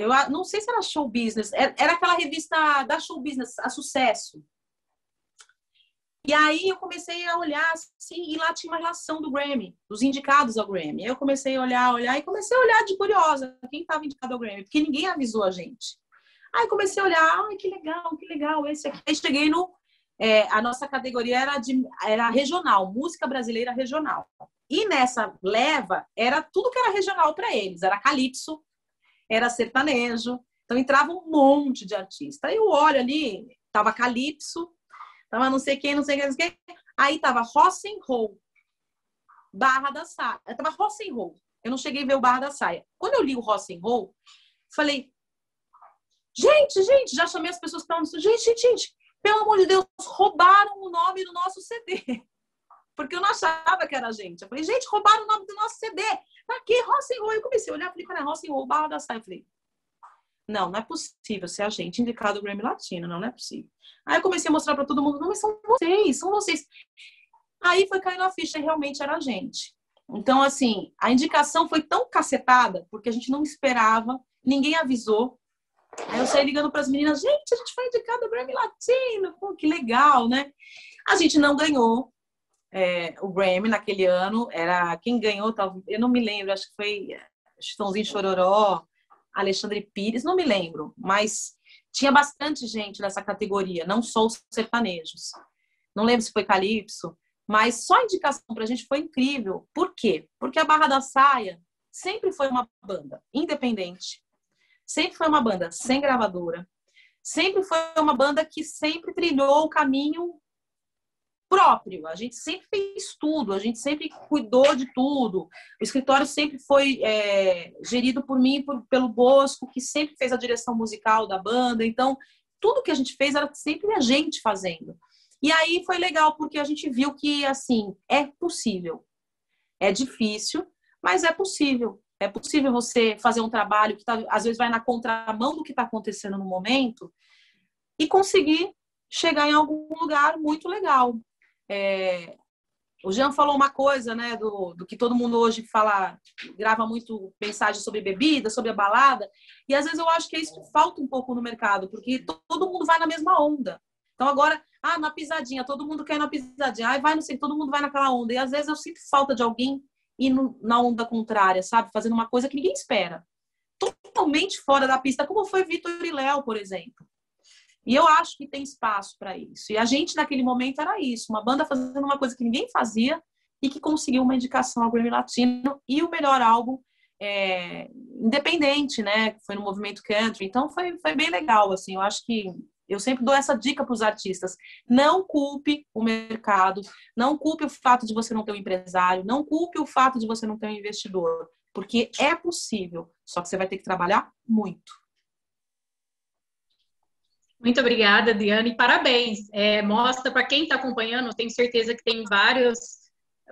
B: eu não sei se era show business, era aquela revista da show business, a sucesso. E aí eu comecei a olhar assim, e lá tinha uma relação do Grammy, dos indicados ao Grammy. Eu comecei a olhar, olhar, e comecei a olhar de curiosa quem estava indicado ao Grammy, porque ninguém avisou a gente. Aí comecei a olhar, ai, que legal, que legal, esse aqui. Aí cheguei no. É, a nossa categoria era, de, era regional, música brasileira regional. E nessa leva, era tudo que era regional para eles: era calypso, era sertanejo. Então entrava um monte de artista. Aí eu olho ali, tava Calypso, tava não sei quem, não sei quem, não sei quem. Aí tava Rock and Roll. Barra da Saia. Eu tava rock and roll. Eu não cheguei a ver o Barra da Saia. Quando eu li o rock and roll, falei, gente, gente, já chamei as pessoas que estavam gente, gente, gente, pelo amor de Deus, roubaram o nome do nosso CD. Porque eu não achava que era gente. Eu falei, gente, roubaram o nome do nosso CD. Tá aqui, Roll. Eu comecei a olhar, falei, cara, and Roll, Barra da Saia. Eu falei, não, não é possível ser a gente indicado o Grammy Latino, não, não é possível. Aí eu comecei a mostrar para todo mundo, não, mas são vocês, são vocês. Aí foi caindo a ficha e realmente era a gente. Então, assim, a indicação foi tão cacetada, porque a gente não esperava, ninguém avisou. Aí eu saí ligando para as meninas, gente, a gente foi indicado o Grammy Latino, pô, que legal, né? A gente não ganhou é, o Grammy naquele ano, era quem ganhou, eu não me lembro, acho que foi Chitãozinho Chororó, Alexandre Pires, não me lembro, mas tinha bastante gente nessa categoria, não só os sertanejos. Não lembro se foi Calypso, mas só a indicação para a gente foi incrível. Por quê? Porque a Barra da Saia sempre foi uma banda independente, sempre foi uma banda sem gravadora, sempre foi uma banda que sempre trilhou o caminho próprio. A gente sempre fez tudo, a gente sempre cuidou de tudo. O escritório sempre foi é, gerido por mim, por, pelo Bosco, que sempre fez a direção musical da banda. Então, tudo que a gente fez era sempre a gente fazendo. E aí foi legal porque a gente viu que assim é possível. É difícil, mas é possível. É possível você fazer um trabalho que tá, às vezes vai na contramão do que está acontecendo no momento e conseguir chegar em algum lugar muito legal. É, o Jean falou uma coisa, né, do, do que todo mundo hoje fala, grava muito mensagem sobre bebida, sobre a balada, e às vezes eu acho que é isso que falta um pouco no mercado, porque todo mundo vai na mesma onda. Então agora, ah, na pisadinha, todo mundo quer ir na pisadinha, aí vai, não sei, todo mundo vai naquela onda, e às vezes eu sinto falta de alguém ir no, na onda contrária, sabe, fazendo uma coisa que ninguém espera. Totalmente fora da pista, como foi Vitor e Léo, por exemplo. E eu acho que tem espaço para isso. E a gente, naquele momento, era isso: uma banda fazendo uma coisa que ninguém fazia e que conseguiu uma indicação ao Grammy Latino e o melhor álbum é, independente, né? Foi no movimento country. Então foi, foi bem legal. Assim, eu acho que eu sempre dou essa dica para os artistas: não culpe o mercado, não culpe o fato de você não ter um empresário, não culpe o fato de você não ter um investidor, porque é possível. Só que você vai ter que trabalhar muito.
H: Muito obrigada, Diana, e parabéns. É, mostra para quem está acompanhando, tenho certeza que tem vários,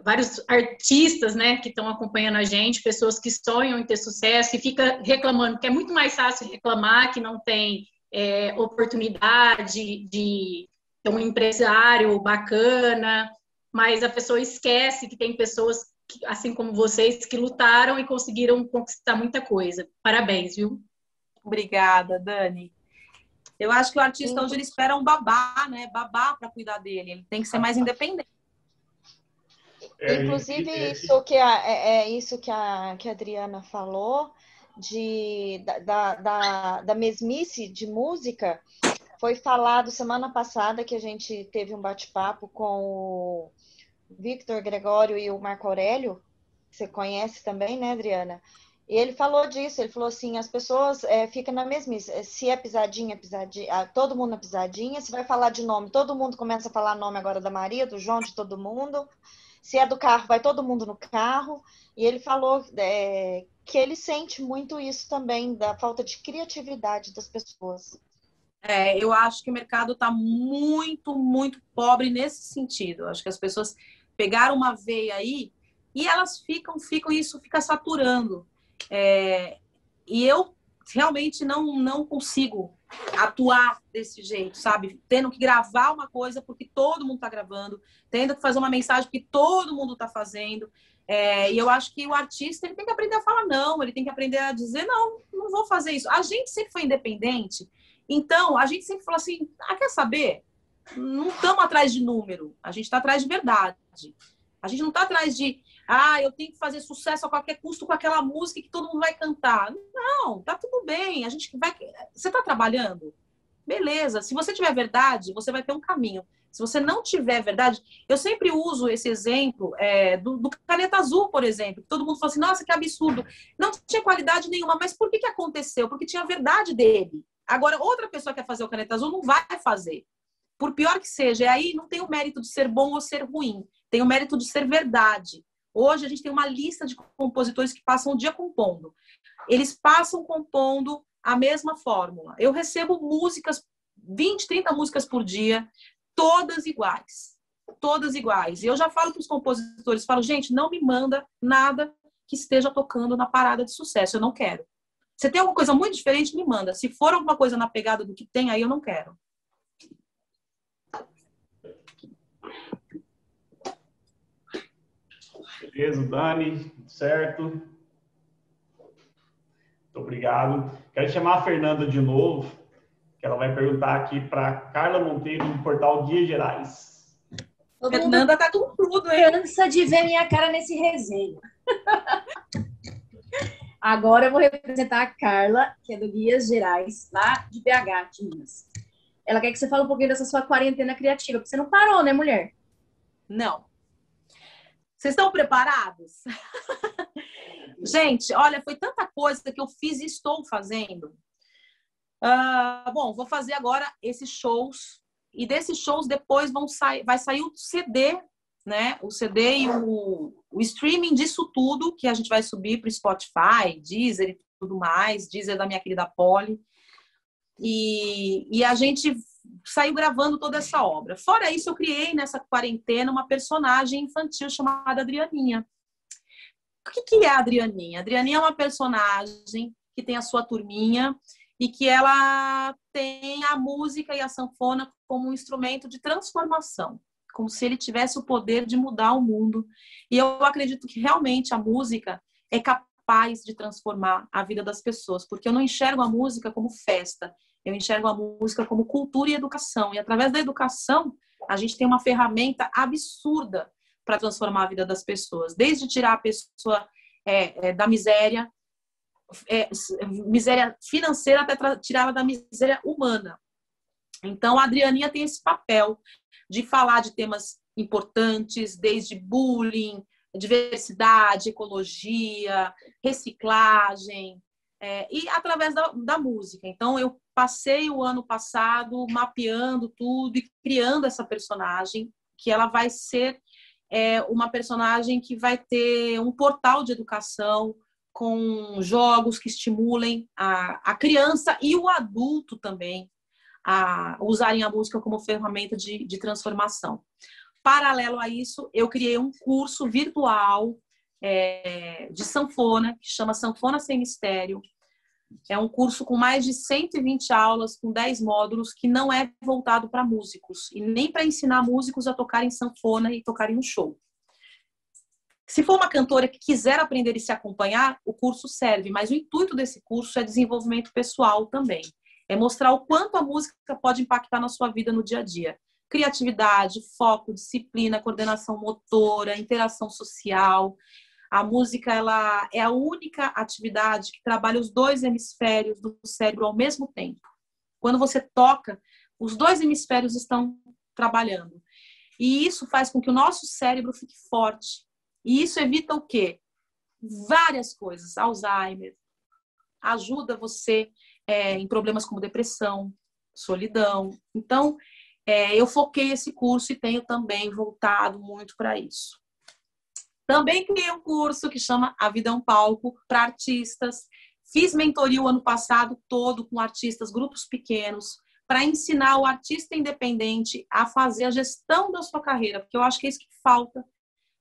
H: vários artistas né, que estão acompanhando a gente, pessoas que sonham em ter sucesso e fica reclamando, que é muito mais fácil reclamar que não tem é, oportunidade de ter um empresário bacana, mas a pessoa esquece que tem pessoas, que, assim como vocês, que lutaram e conseguiram conquistar muita coisa. Parabéns, viu?
B: Obrigada, Dani. Eu acho que o artista hoje ele espera um babá, né? Babá para cuidar dele. Ele tem que ser mais independente.
C: É, Inclusive, é, isso que a, é, é, isso que a, que a Adriana falou, de, da, da, da mesmice de música, foi falado semana passada que a gente teve um bate-papo com o Victor Gregório e o Marco Aurélio, você conhece também, né, Adriana? E ele falou disso, ele falou assim, as pessoas é, ficam na mesmice. É, se é pisadinha, pisadinha, ah, todo mundo na pisadinha, se vai falar de nome, todo mundo começa a falar nome agora da Maria, do João, de todo mundo. Se é do carro, vai todo mundo no carro. E ele falou é, que ele sente muito isso também, da falta de criatividade das pessoas.
B: É, eu acho que o mercado está muito, muito pobre nesse sentido. Eu acho que as pessoas pegaram uma veia aí e elas ficam, ficam, isso fica saturando. É, e eu realmente não, não consigo atuar desse jeito, sabe? Tendo que gravar uma coisa porque todo mundo está gravando, tendo que fazer uma mensagem porque todo mundo está fazendo. É, e eu acho que o artista ele tem que aprender a falar não, ele tem que aprender a dizer não, não vou fazer isso. A gente sempre foi independente, então a gente sempre falou assim: ah, quer saber? Não estamos atrás de número, a gente está atrás de verdade. A gente não está atrás de ah, eu tenho que fazer sucesso a qualquer custo com aquela música que todo mundo vai cantar. Não, tá tudo bem. A gente vai. Você está trabalhando? Beleza. Se você tiver verdade, você vai ter um caminho. Se você não tiver verdade, eu sempre uso esse exemplo é, do, do, caneta azul, por exemplo. Todo mundo fala assim, nossa, que absurdo. Não tinha qualidade nenhuma, mas por que, que aconteceu? Porque tinha a verdade dele. Agora, outra pessoa quer fazer o caneta azul, não vai fazer. Por pior que seja. E aí não tem o mérito de ser bom ou ser ruim. Tem o mérito de ser verdade. Hoje a gente tem uma lista de compositores que passam o dia compondo. Eles passam compondo a mesma fórmula. Eu recebo músicas, 20, 30 músicas por dia, todas iguais. Todas iguais. E eu já falo para os compositores, falo, gente, não me manda nada que esteja tocando na parada de sucesso, eu não quero. Você tem alguma coisa muito diferente, me manda. Se for alguma coisa na pegada do que tem, aí eu não quero.
A: Beleza, Dani, certo. Muito obrigado. Quero chamar a Fernanda de novo, que ela vai perguntar aqui para Carla Monteiro, do portal Guia Gerais.
E: Todo
B: Fernanda tá com tudo, hein?
E: cansa de ver minha cara nesse resenha. Agora eu vou representar a Carla, que é do Guias Gerais, lá de BH, de Minas. Ela quer que você fale um pouquinho dessa sua quarentena criativa, porque você não parou, né, mulher?
B: Não. Vocês estão preparados? Gente, olha, foi tanta coisa que eu fiz e estou fazendo. Ah, bom, vou fazer agora esses shows e desses shows depois vão sair, vai sair o CD, né? O CD e o, o streaming disso tudo que a gente vai subir para o Spotify, Deezer e tudo mais, Deezer da minha querida Polly. E, e a gente saiu gravando toda essa obra. Fora isso, eu criei nessa quarentena uma personagem infantil chamada Adrianinha. O que, que é a Adrianinha? A Adrianinha é uma personagem que tem a sua turminha e que ela tem a música e a sanfona como um instrumento de transformação, como se ele tivesse o poder de mudar o mundo. E eu acredito que realmente a música é capaz de transformar a vida das pessoas, porque eu não enxergo a música como festa, eu enxergo a música como cultura e educação. E através da educação, a gente tem uma ferramenta absurda para transformar a vida das pessoas, desde tirar a pessoa é, é, da miséria, é, miséria financeira, até tirá-la da miséria humana. Então, a Adrianinha tem esse papel de falar de temas importantes, desde bullying, diversidade, ecologia, reciclagem, é, e através da, da, música. Então, eu passei o ano passado mapeando tudo e criando essa personagem, que ela vai ser é, uma personagem que vai ter um portal de educação com jogos que estimulem a, a criança e o adulto também a usarem a música como ferramenta de, de transformação. Paralelo a isso, eu criei um curso virtual é, de sanfona, que chama Sanfona Sem Mistério, é um curso com mais de 120 aulas, com 10 módulos, que não é voltado para músicos e nem para ensinar músicos a tocarem sanfona e tocarem no show. Se for uma cantora que quiser aprender e se acompanhar, o curso serve, mas o intuito desse curso é desenvolvimento pessoal também. É mostrar o quanto a música pode impactar na sua vida no dia a dia. Criatividade, foco, disciplina, coordenação motora, interação social, a música ela é a única atividade que trabalha os dois hemisférios do cérebro ao mesmo tempo. Quando você toca, os dois hemisférios estão trabalhando. E isso faz com que o nosso cérebro fique forte. E isso evita o quê? Várias coisas. Alzheimer. Ajuda você é, em problemas como depressão, solidão. Então, é, eu foquei esse curso e tenho também voltado muito para isso. Também criei um curso que chama A Vida é um Palco para artistas. Fiz mentoria o ano passado todo com artistas, grupos pequenos, para ensinar o artista independente a fazer a gestão da sua carreira, porque eu acho que é isso que falta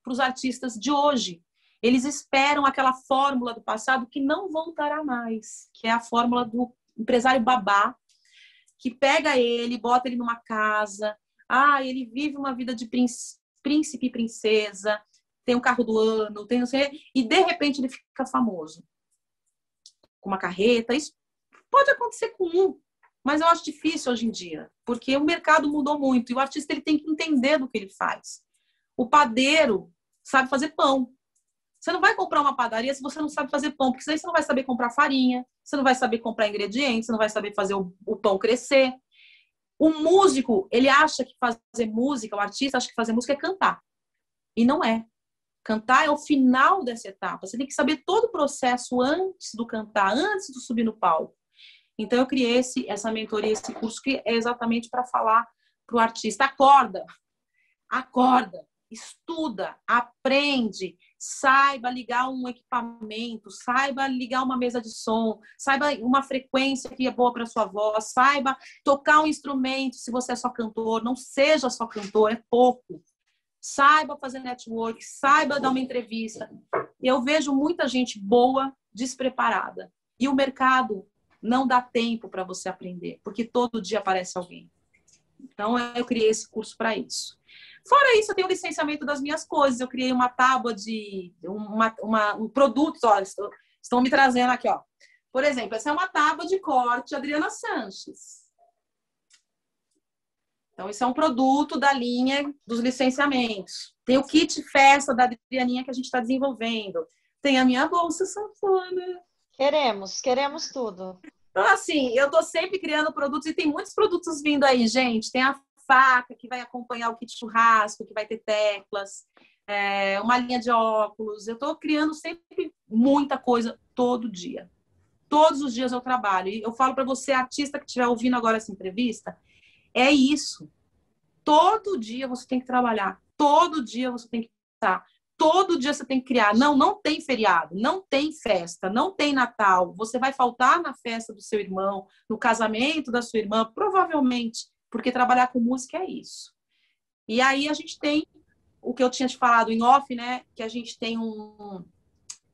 B: para os artistas de hoje. Eles esperam aquela fórmula do passado que não voltará mais, que é a fórmula do empresário babá, que pega ele, bota ele numa casa, ah, ele vive uma vida de príncipe e princesa, tem o carro do ano, tem não sei, e de repente ele fica famoso. Com uma carreta, isso pode acontecer com um, mas eu acho difícil hoje em dia, porque o mercado mudou muito e o artista ele tem que entender do que ele faz. O padeiro sabe fazer pão. Você não vai comprar uma padaria se você não sabe fazer pão, porque aí você não vai saber comprar farinha, você não vai saber comprar ingredientes, você não vai saber fazer o, o pão crescer. O músico, ele acha que fazer música, o artista acha que fazer música é cantar. E não é. Cantar é o final dessa etapa. Você tem que saber todo o processo antes do cantar, antes de subir no palco. Então, eu criei esse, essa mentoria, esse curso, que é exatamente para falar para o artista: acorda, acorda, estuda, aprende, saiba ligar um equipamento, saiba ligar uma mesa de som, saiba uma frequência que é boa para sua voz, saiba tocar um instrumento se você é só cantor, não seja só cantor, é pouco. Saiba fazer network, saiba dar uma entrevista. Eu vejo muita gente boa despreparada. E o mercado não dá tempo para você aprender, porque todo dia aparece alguém. Então, eu criei esse curso para isso. Fora isso, eu tenho licenciamento das minhas coisas. Eu criei uma tábua de uma, uma, um produto, olha, estão me trazendo aqui, ó. Por exemplo, essa é uma tábua de corte Adriana Sanches. Então, isso é um produto da linha dos licenciamentos. Tem o kit festa da Adrianinha que a gente está desenvolvendo. Tem a minha bolsa sanfona.
C: Queremos, queremos tudo.
B: Então, assim, eu estou sempre criando produtos e tem muitos produtos vindo aí, gente. Tem a faca que vai acompanhar o kit churrasco, que vai ter teclas, é, uma linha de óculos. Eu estou criando sempre muita coisa todo dia. Todos os dias eu trabalho. E eu falo para você, artista que estiver ouvindo agora essa entrevista, é isso. Todo dia você tem que trabalhar. Todo dia você tem que estar. Todo dia você tem que criar. Não, não tem feriado, não tem festa, não tem Natal. Você vai faltar na festa do seu irmão, no casamento da sua irmã, provavelmente, porque trabalhar com música é isso. E aí a gente tem o que eu tinha te falado em off, né? Que a gente tem um,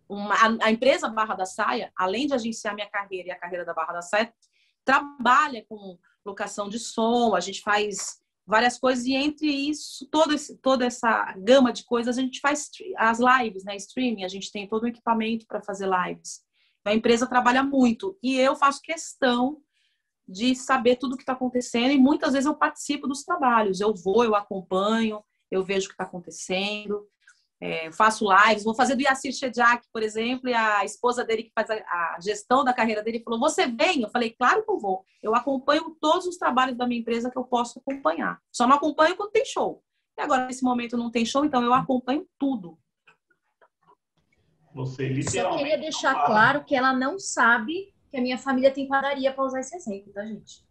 B: uma, a empresa Barra da Saia, além de agenciar minha carreira e a carreira da Barra da Saia, trabalha com locação de som, a gente faz várias coisas, e entre isso, todo esse, toda essa gama de coisas, a gente faz as lives, né? Streaming, a gente tem todo o equipamento para fazer lives. Então, a empresa trabalha muito e eu faço questão de saber tudo o que está acontecendo e muitas vezes eu participo dos trabalhos. Eu vou, eu acompanho, eu vejo o que está acontecendo é, faço lives, vou fazer do Yassir Shediak, por exemplo, e a esposa dele que faz a, a, gestão da carreira dele falou: Você vem? Eu falei: Claro que eu vou. Eu acompanho todos os trabalhos da minha empresa que eu posso acompanhar. Só não acompanho quando tem show. E agora, nesse momento, não tem show, então eu acompanho tudo.
E: Você literalmente. Só queria deixar claro que ela não sabe que a minha família tem padaria para usar esse exemplo, tá, gente?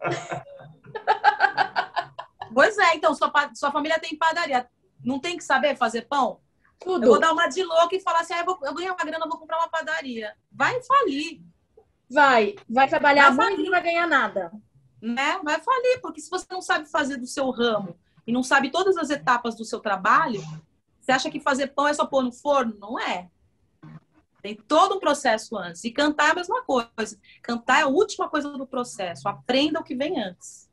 B: pois é, então, sua, sua família tem padaria não tem que saber fazer pão? Tudo. Eu vou dar uma de louca e falar assim: ah, eu, vou, eu ganhei uma grana, vou comprar uma padaria. Vai falir.
E: Vai, vai trabalhar vai muito e não vai ganhar nada.
B: Né? Vai falir, porque se você não sabe fazer do seu ramo e não sabe todas as etapas do seu trabalho, você acha que fazer pão é só pôr no forno? Não é. Tem todo um processo antes. E cantar é a mesma coisa. Cantar é a última coisa do processo. Aprenda o que vem antes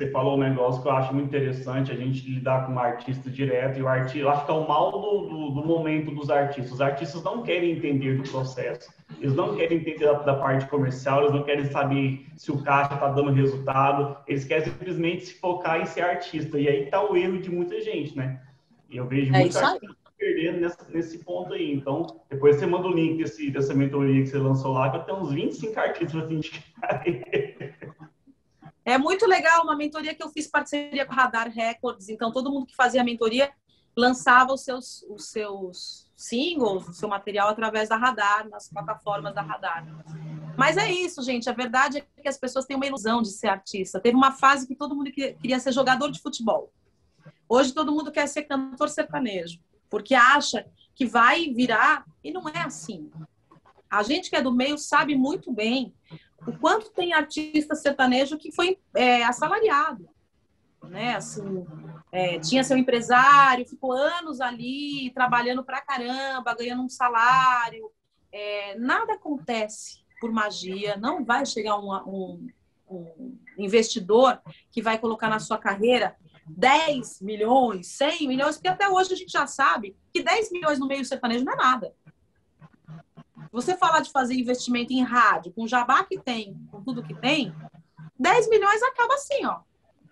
A: você falou um negócio que eu acho muito interessante, a gente lidar com o artista direto, e o artista, eu acho que é o mal do, do, do, momento dos artistas. Os artistas não querem entender do processo, eles não querem entender da, da parte comercial, eles não querem saber se o caixa está dando resultado, eles querem simplesmente se focar em ser artista, e aí está o erro de muita gente, né? E eu vejo é muitos artistas perdendo nessa, nesse ponto aí. Então, depois você manda o link desse, dessa mentoria que você lançou lá, que eu tenho uns 25 artistas para te indicar.
B: É muito legal uma mentoria que eu fiz parceria com a Radar Records. Então, todo mundo que fazia a mentoria lançava os seus, os seus singles, o seu material através da Radar, nas plataformas da Radar. Mas é isso, gente. A verdade é que as pessoas têm uma ilusão de ser artista. Teve uma fase que todo mundo queria ser jogador de futebol. Hoje todo mundo quer ser cantor sertanejo, porque acha que vai virar e não é assim. A gente que é do meio sabe muito bem o quanto tem artista sertanejo que foi é, assalariado, né? Assim, é, tinha seu empresário, ficou anos ali trabalhando pra caramba, ganhando um salário. É, nada acontece por magia, não vai chegar um, um, um, investidor que vai colocar na sua carreira 10 milhões, 100 milhões, porque até hoje a gente já sabe que 10 milhões no meio sertanejo não é nada. Você falar de fazer investimento em rádio, com o jabá que tem, com tudo que tem, 10 milhões acaba assim, ó.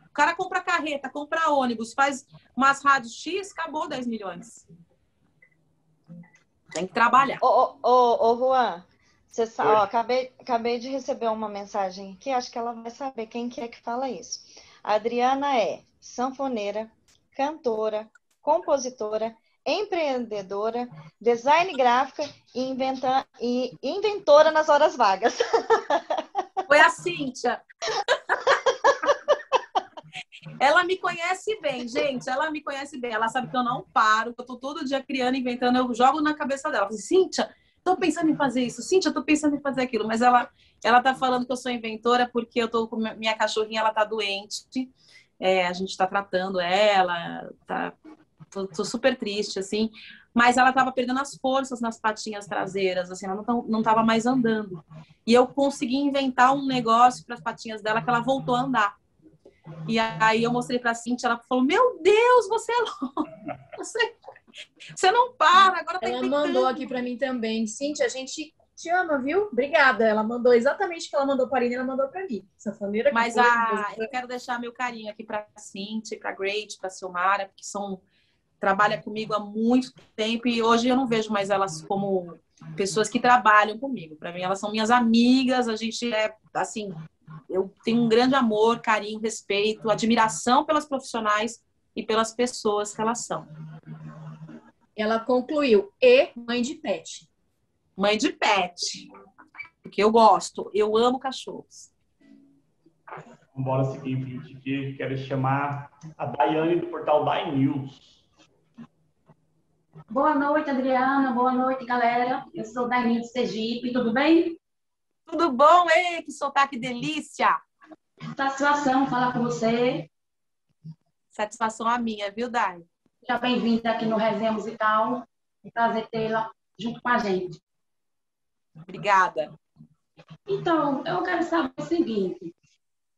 B: O cara compra carreta, compra ônibus, faz umas rádios X, acabou 10 milhões. Tem que trabalhar.
C: Ô, ô, ô, Juan, você sabe, ó, acabei, acabei de receber uma mensagem aqui, acho que ela vai saber quem que é que fala isso. A Adriana é sanfoneira, cantora, compositora empreendedora, design gráfica e, inventa, e inventora nas horas vagas.
B: Foi a Cíntia. Ela me conhece bem, gente. Ela me conhece bem. Ela sabe que eu não paro, que eu tô todo dia criando, inventando. Eu jogo na cabeça dela. Eu Cíntia, tô pensando em fazer isso. Cíntia, tô pensando em fazer aquilo. Mas ela, ela tá falando que eu sou inventora porque eu tô com minha cachorrinha, ela tá doente. É, a gente tá tratando ela, tá, tô, tô super triste, assim mas ela estava perdendo as forças nas patinhas traseiras, assim, ela não estava mais andando. E eu consegui inventar um negócio para as patinhas dela que ela voltou a andar. E aí eu mostrei para a Cintia, ela falou: Meu Deus, você é louca! Você, você não para, agora tá
E: Ela mandou aqui para mim também. Cintia, a gente te ama, viu? Obrigada. Ela mandou exatamente o que ela mandou para a ela mandou para mim.
B: Safaneira Mas a, eu quero deixar meu carinho aqui para a Cintia, para a Great, para a Silmara, que são trabalha comigo há muito tempo e hoje eu não vejo mais elas como pessoas que trabalham comigo. Para mim, elas são minhas amigas. A gente é assim, eu tenho um grande amor, carinho, respeito, admiração pelas profissionais e pelas pessoas que elas são.
E: Ela concluiu e mãe de pet.
B: Mãe de pet. Porque eu gosto, eu amo cachorros.
A: Vamos seguir em frente aqui. Quero chamar a Daiane do portal Dai News.
I: Boa noite, Adriana. Boa noite, galera. Eu sou Daiminha de Sergipe. Tudo bem?
B: Tudo bom? Ei, que sotaque delícia!
I: Satisfação falar com você.
B: Satisfação a minha, viu, Dai?
I: Seja bem-vinda aqui no Resenha Musical. É um prazer tê-la junto com a gente.
B: Obrigada.
I: Então, eu quero saber o seguinte.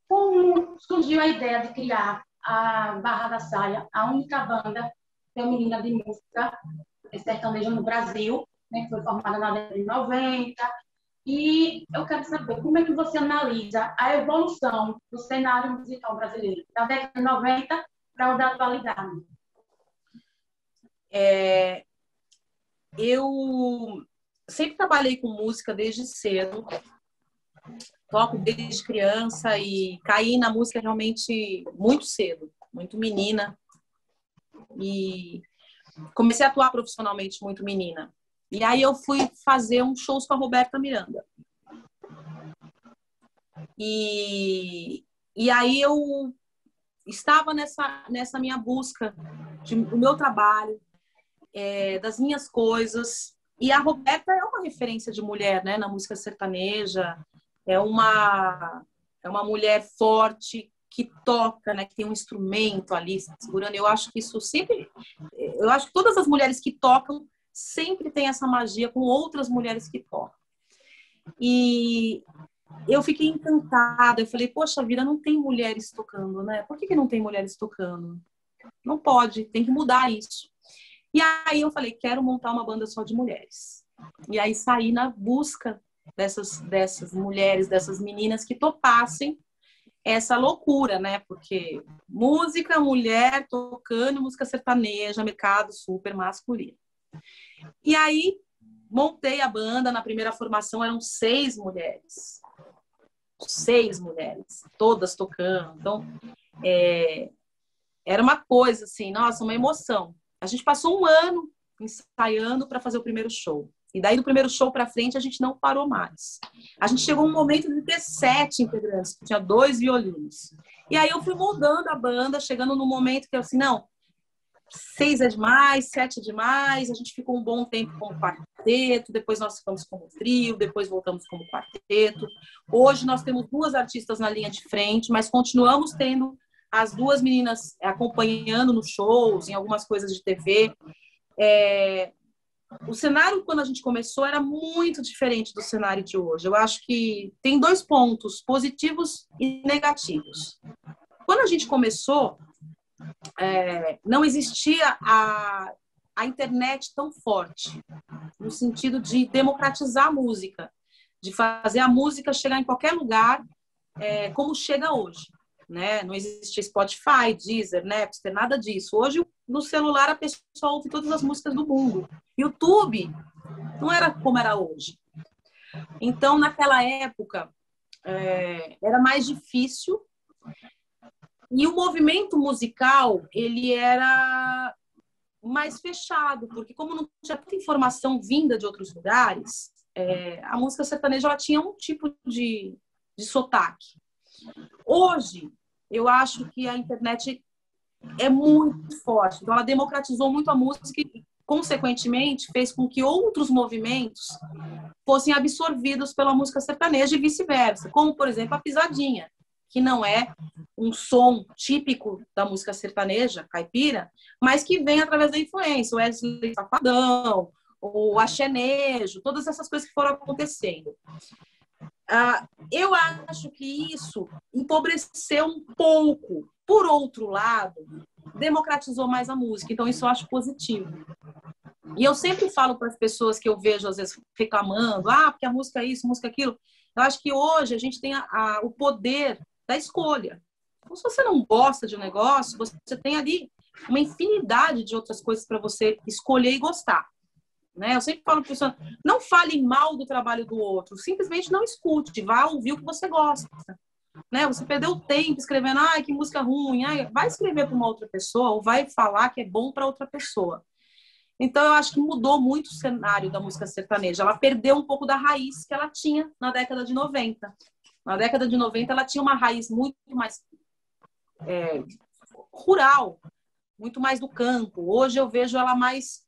I: Como surgiu a ideia de criar a Barra da Saia, a única banda feminina de música sertaneja no Brasil, né, que foi formada na década de 90. E eu quero saber como é que você analisa a evolução do cenário musical brasileiro, da década de 90 para o da atualidade.
B: É, eu sempre trabalhei com música desde cedo, toco desde criança e caí na música realmente muito cedo, muito menina e comecei a atuar profissionalmente muito menina. E aí eu fui fazer um shows com a Roberta Miranda. E, e aí eu estava nessa, nessa minha busca de, do meu trabalho, é, das minhas coisas. E a Roberta é uma referência de mulher, né, na música sertaneja. É uma é uma mulher forte que toca, né, que tem um instrumento ali segurando. Eu acho que isso sempre, eu acho que todas as mulheres que tocam sempre tem essa magia com outras mulheres que tocam. E eu fiquei encantada. Eu falei, poxa vida, não tem mulheres tocando, né? Por que, que não tem mulheres tocando? Não pode, tem que mudar isso. E aí eu falei, quero montar uma banda só de mulheres. E aí saí na busca dessas, dessas mulheres, dessas meninas que topassem essa loucura, né? Porque música, mulher tocando música sertaneja, mercado super masculino. E aí montei a banda, na primeira formação eram seis mulheres. Seis mulheres, todas tocando. Então, é, era uma coisa assim, nossa, uma emoção. A gente passou um ano ensaiando para fazer o primeiro show. E daí do primeiro show para frente a gente não parou mais. A gente chegou um momento de ter sete integrantes, tinha dois violinos. E aí eu fui moldando a banda, chegando no momento que eu assim, não, seis é demais, sete é demais. A gente ficou um bom tempo como quarteto, depois nós ficamos como trio, depois voltamos como quarteto. Hoje nós temos duas artistas na linha de frente, mas continuamos tendo as duas meninas acompanhando nos shows, em algumas coisas de TV. É, o cenário, quando a gente começou, era muito diferente do cenário de hoje. Eu acho que tem dois pontos, positivos e negativos. Quando a gente começou, é, não existia a, a internet tão forte, no sentido de democratizar a música, de fazer a música chegar em qualquer lugar, é, como chega hoje né? Não existia Spotify, Deezer, Napster, nada disso. Hoje, no celular, a pessoa ouve todas as músicas do mundo. YouTube não era como era hoje. Então, naquela época, é, era mais difícil. E o movimento musical, ele era mais fechado, porque como não tinha tanta informação vinda de outros lugares, é, a música sertaneja ela tinha um tipo de, de sotaque. Hoje, eu acho que a internet é muito forte. Então, ela democratizou muito a música e, consequentemente, fez com que outros movimentos fossem absorvidos pela música sertaneja e vice-versa, como, por exemplo, a pisadinha, que não é um som típico da música sertaneja, caipira, mas que vem através da influência, o Wesley Safadão, o axenejo, todas essas coisas que foram acontecendo. Ah, eu acho que isso empobreceu um pouco. Por outro lado, democratizou mais a música. Então, isso eu acho positivo. E eu sempre falo para as pessoas que eu vejo, às vezes, reclamando: ah, porque a música é isso, música é aquilo. Eu acho que hoje a gente tem a, a, o poder da escolha. Então, se você não gosta de um negócio, você tem ali uma infinidade de outras coisas para você escolher e gostar. Né? Eu sempre falo para pessoa, não fale mal do trabalho do outro, simplesmente não escute, vá ouvir o que você gosta. Né? Você perdeu tempo escrevendo, ai, que música ruim, ai, vai escrever para uma outra pessoa ou vai falar que é bom para outra pessoa. Então eu acho que mudou muito o cenário da música sertaneja. Ela perdeu um pouco da raiz que ela tinha na década de 90. Na década de 90 ela tinha uma raiz muito mais é, rural, muito mais do campo. Hoje eu vejo ela mais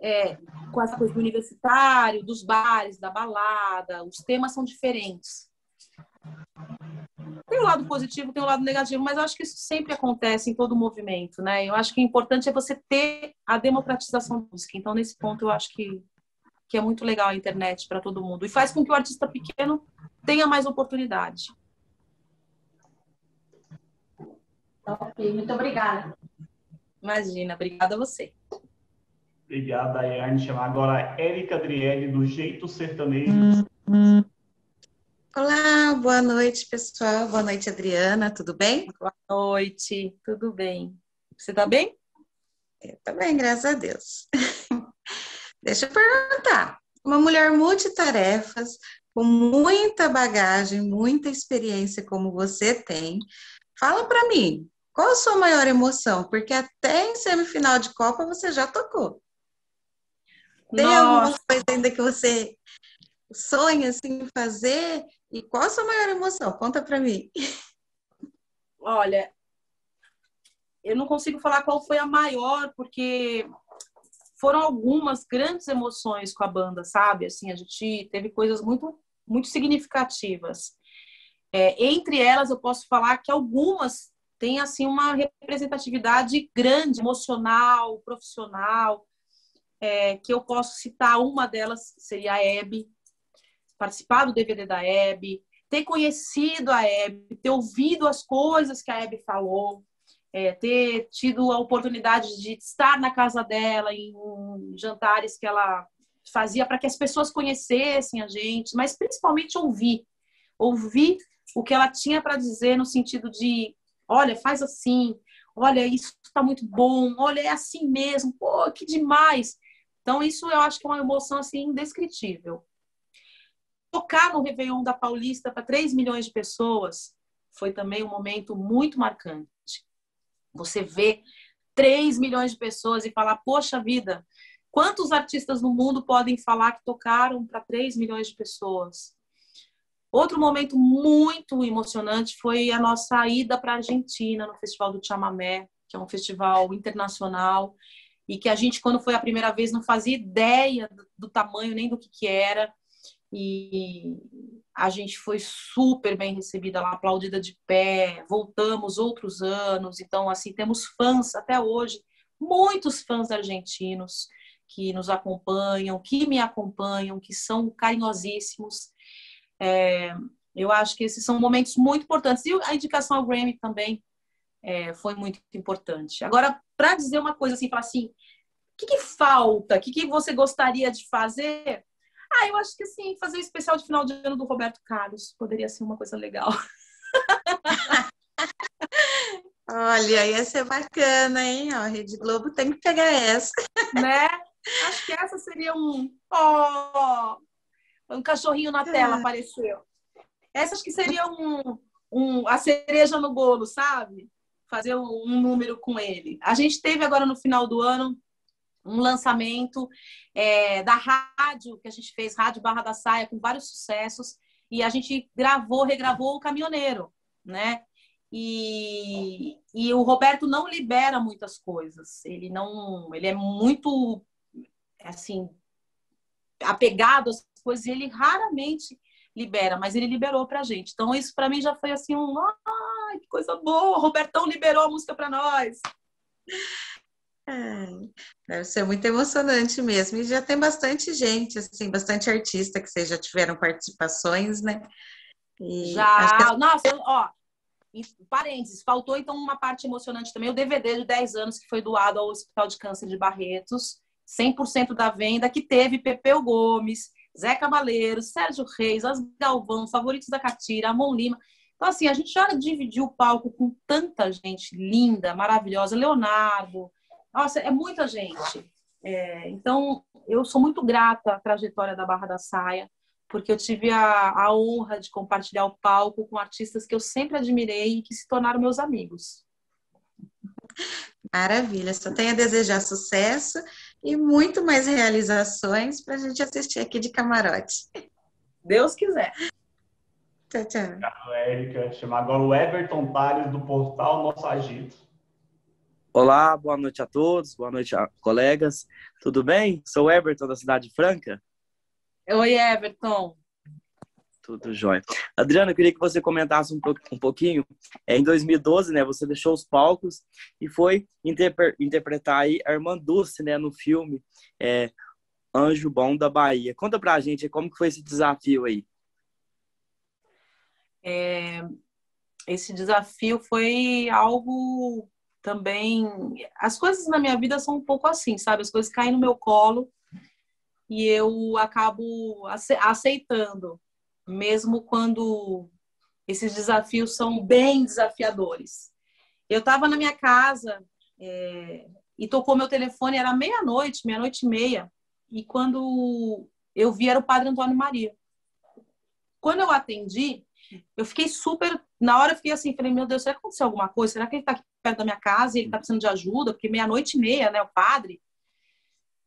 B: é, com essa coisa do universitário, dos bares, da balada, os temas são diferentes. Tem o um lado positivo, tem o um lado negativo, mas eu acho que isso sempre acontece em todo movimento, né? Eu acho que o importante é você ter a democratização da música. Então, nesse ponto, eu acho que, que é muito legal a internet para todo mundo. E faz com que o artista pequeno tenha mais oportunidade.
I: Ok, muito obrigada.
B: Imagina, obrigada a você.
A: Obrigado, Daiane. Chamar agora a Érica Adriele, do Jeito Sertanejo.
J: Olá, boa noite, pessoal. Boa noite, Adriana. Tudo bem?
B: Boa noite, tudo bem. Você tá bem?
J: Eu tô bem, graças a Deus. Deixa eu perguntar. Uma mulher multitarefas, com muita bagagem, muita experiência como você tem, fala para mim, qual a sua maior emoção? Porque até em semifinal de Copa você já tocou. Tem Nossa. alguma coisa ainda que você sonha assim fazer? E qual a sua maior emoção? Conta para mim.
B: Olha, eu não consigo falar qual foi a maior, porque foram algumas grandes emoções com a banda, sabe? Assim, a gente teve coisas muito, muito significativas. É, entre elas, eu posso falar que algumas têm assim uma representatividade grande, emocional, profissional é, que eu posso citar uma delas seria a Hebe, participar do DVD da Hebe, ter conhecido a Hebe, ter ouvido as coisas que a Hebe falou, é, ter tido a oportunidade de estar na casa dela em jantares que ela fazia para que as pessoas conhecessem a gente, mas principalmente ouvir, ouvir o que ela tinha para dizer no sentido de, olha, faz assim, olha, isso está muito bom, olha, é assim mesmo, pô, que demais. Então, isso eu acho que é uma emoção assim indescritível. Tocar no Réveillon da Paulista para 3 milhões de pessoas foi também um momento muito marcante. Você vê 3 milhões de pessoas e falar, poxa vida, quantos artistas no mundo podem falar que tocaram para 3 milhões de pessoas? Outro momento muito emocionante foi a nossa ida para a Argentina no Festival do Chamamé, que é um festival internacional e que a gente, quando foi a primeira vez, não fazia ideia do, tamanho nem do que, que era. E a gente foi super bem recebida lá, aplaudida de pé. Voltamos outros anos, então, assim, temos fãs até hoje, muitos fãs argentinos que nos acompanham, que me acompanham, que são carinhosíssimos. É, eu acho que esses são momentos muito importantes. E a indicação ao Grammy também é, foi muito importante. Agora, para dizer uma coisa assim, falar assim, o que, que falta? O que, que você gostaria de fazer? Ah, eu acho que assim, fazer o especial de final de ano do Roberto Carlos poderia ser uma coisa legal.
J: Olha, ia ser bacana, hein? Ó, a Rede Globo tem que pegar essa.
B: Né? Acho que essa seria um. Oh, um cachorrinho na tela é. apareceu. Essa acho que seria um, um, a cereja no bolo, sabe? Fazer um número com ele. A gente teve agora no final do ano um lançamento é, da rádio que a gente fez, Rádio Barra da Saia, com vários sucessos, e a gente gravou, regravou o Caminhoneiro, né? E, e o Roberto não libera muitas coisas. Ele não, ele é muito assim apegado às coisas e ele raramente libera, mas ele liberou pra gente. Então isso para mim já foi assim um, ai, que coisa boa, o Robertão liberou a música para nós.
J: É, deve ser muito emocionante mesmo. E já tem bastante gente, assim, bastante artista que vocês já tiveram participações, né?
B: E já, que... nossa, ó, parênteses, faltou então uma parte emocionante também, o DVD de 10 anos que foi doado ao Hospital de Câncer de Barretos, 100% da venda, que teve Pepeu Gomes, Zé Cabaleiro, Sérgio Reis, As Galvão, Favoritos da Catira, Amon Lima. Então, assim, a gente já dividiu o palco com tanta gente linda, maravilhosa, Leonardo. Nossa, é muita gente. É, então, eu sou muito grata à trajetória da Barra da Saia porque eu tive a, a honra de compartilhar o palco com artistas que eu sempre admirei e que se tornaram meus amigos.
J: Maravilha, só tenho a desejar sucesso e muito mais realizações para a gente assistir aqui de camarote.
B: Deus quiser.
J: Tchau, tchau.
A: Obrigado, Érica. Chama agora o Everton Tales, do portal Nosso Agito.
K: Olá, boa noite a todos, boa noite a colegas. Tudo bem? Sou o Everton, da Cidade Franca.
B: Oi, Everton.
K: Tudo jóia. Adriana, eu queria que você comentasse um, um pouquinho. É, em 2012, né, você deixou os palcos e foi interpre interpretar aí a irmã Dulce, né, no filme é, Anjo Bom da Bahia. Conta pra gente como que foi esse desafio aí.
B: É, esse desafio foi algo também... As coisas na minha vida são um pouco assim, sabe? As coisas caem no meu colo e eu acabo aceitando, mesmo quando esses desafios são bem desafiadores. Eu estava na minha casa é, e tocou meu telefone, era meia-noite, meia-noite e meia, e quando eu vi era o Padre Antônio Maria. Quando eu atendi, eu fiquei super. Na hora eu fiquei assim, falei, meu Deus, será que aconteceu alguma coisa? Será que ele está aqui perto da minha casa e ele está precisando de ajuda? Porque meia-noite e meia, né, o padre.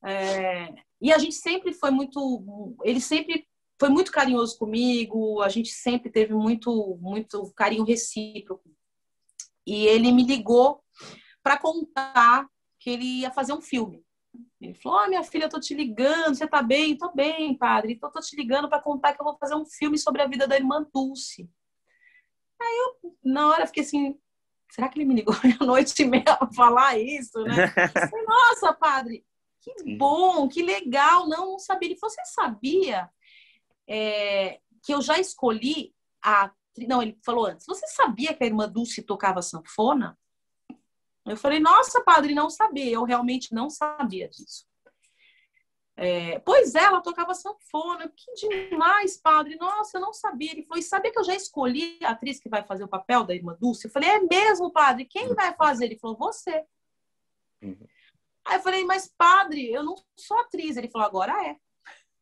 B: É, e a gente sempre foi muito, ele sempre foi muito carinhoso comigo, a gente sempre teve muito, muito carinho recíproco. E ele me ligou para contar que ele ia fazer um filme. Ele falou: oh, minha filha, eu tô te ligando, você tá bem? Tô bem, padre. Então, tô te ligando para contar que eu vou fazer um filme sobre a vida da irmã Dulce. Aí eu, na hora, fiquei assim: será que ele me ligou à noite e meia para falar isso, né? Falei, Nossa, padre, que bom, que legal. Não, não sabia. Ele falou, você sabia é, que eu já escolhi a... Não, ele falou antes. Você sabia que a irmã Dulce tocava sanfona? Eu falei, nossa, padre, não sabia. Eu realmente não sabia disso. É, pois é, ela tocava sanfona. Que demais, padre. Nossa, eu não sabia. Ele falou, e sabia que eu já escolhi a atriz que vai fazer o papel da irmã Dulce? Eu falei, é mesmo, padre? Quem vai fazer? Ele falou, você. Uhum. Aí eu falei, mas padre, eu não sou atriz. Ele falou, agora é.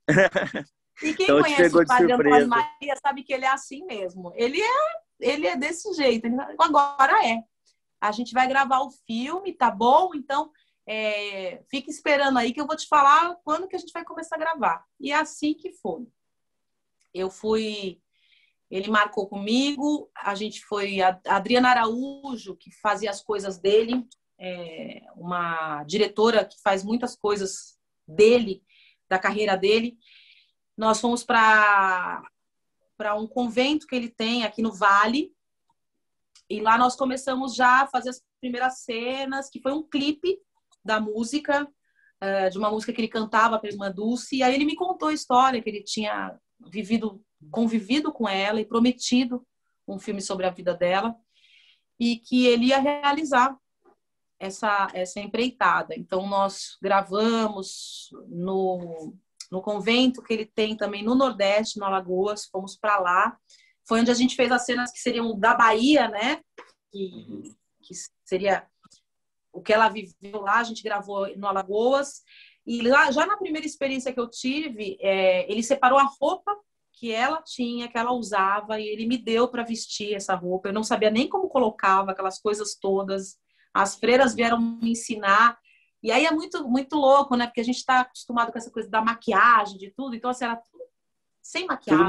B: E quem então, conhece o padre Antônio Maria sabe que ele é assim mesmo. Ele é, ele é desse jeito. Agora é. A gente vai gravar o filme, tá bom? Então, é, fique esperando aí que eu vou te falar quando que a gente vai começar a gravar. E é assim que foi. Eu fui, ele marcou comigo, a gente foi, a Adriana Araújo, que fazia as coisas dele, é, uma diretora que faz muitas coisas dele, da carreira dele. Nós fomos para para um convento que ele tem aqui no Vale. E lá nós começamos já a fazer as primeiras cenas, que foi um clipe da música, é, de uma música que ele cantava para a irmã Dulce. E aí ele me contou a história que ele tinha vivido, convivido com ela e prometido um filme sobre a vida dela e que ele ia realizar essa, essa empreitada. Então, nós gravamos no, no convento que ele tem também no Nordeste, no Alagoas, fomos para lá. Foi onde a gente fez as cenas que seriam da Bahia, né? Que, que seria o que ela viveu lá, a gente gravou no Alagoas. E lá, já na primeira experiência que eu tive, é, ele separou a roupa que ela tinha, que ela usava, e ele me deu para vestir essa roupa. Eu não sabia nem como colocava aquelas coisas todas. As freiras vieram me ensinar. E aí é muito, muito louco, né? Porque a gente está acostumado com essa coisa da maquiagem, de tudo. Então, assim, era tudo sem maquiagem.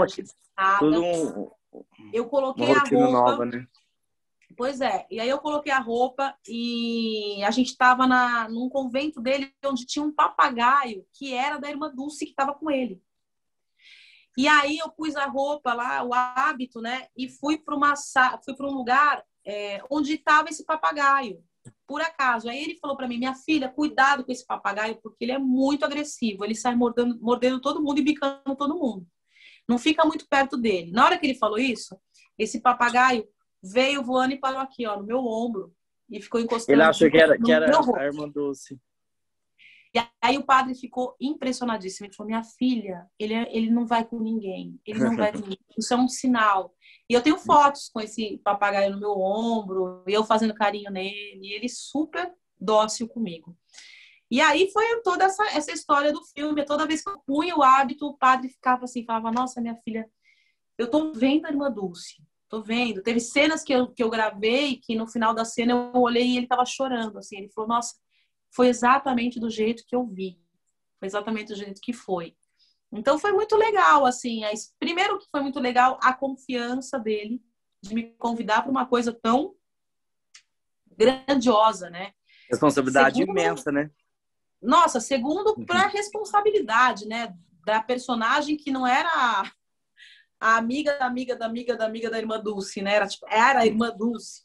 B: Tudo,
K: tudo um,
B: eu coloquei a roupa.
K: Nova, né?
B: Pois é, e aí eu coloquei a roupa e a gente estava num convento dele onde tinha um papagaio que era da irmã Dulce que estava com ele. E aí eu pus a roupa lá, o hábito, né? E fui para uma fui para um lugar é, onde estava esse papagaio, por acaso. Aí ele falou para mim, minha filha, cuidado com esse papagaio porque ele é muito agressivo. Ele sai mordendo, mordendo todo mundo e bicando todo mundo. Não fica muito perto dele. Na hora que ele falou isso, esse papagaio veio voando e parou aqui, ó, no meu ombro e ficou encostando.
K: Ele achou que era, que era a irmã Doce.
B: E aí o padre ficou impressionadíssimo. Ele falou: Minha filha, ele, é, ele não vai com ninguém. Ele não vai com ninguém. Isso é um sinal. E eu tenho fotos com esse papagaio no meu ombro, eu fazendo carinho nele, e ele super dócil comigo. E aí foi toda essa, essa história do filme. Toda vez que eu punha o hábito, o padre ficava assim, falava, nossa, minha filha, eu tô vendo a irmã Dulce, tô vendo. Teve cenas que eu, que eu gravei, que no final da cena eu olhei e ele tava chorando, assim. Ele falou, nossa, foi exatamente do jeito que eu vi. Foi exatamente do jeito que foi. Então foi muito legal, assim. Primeiro que foi muito legal a confiança dele de me convidar para uma coisa tão grandiosa, né?
K: Responsabilidade Segundo, imensa, né?
B: Nossa, segundo uhum. para a responsabilidade, né, da personagem que não era a amiga da amiga da amiga da amiga da irmã Dulce, né? Era tipo, era a irmã Dulce.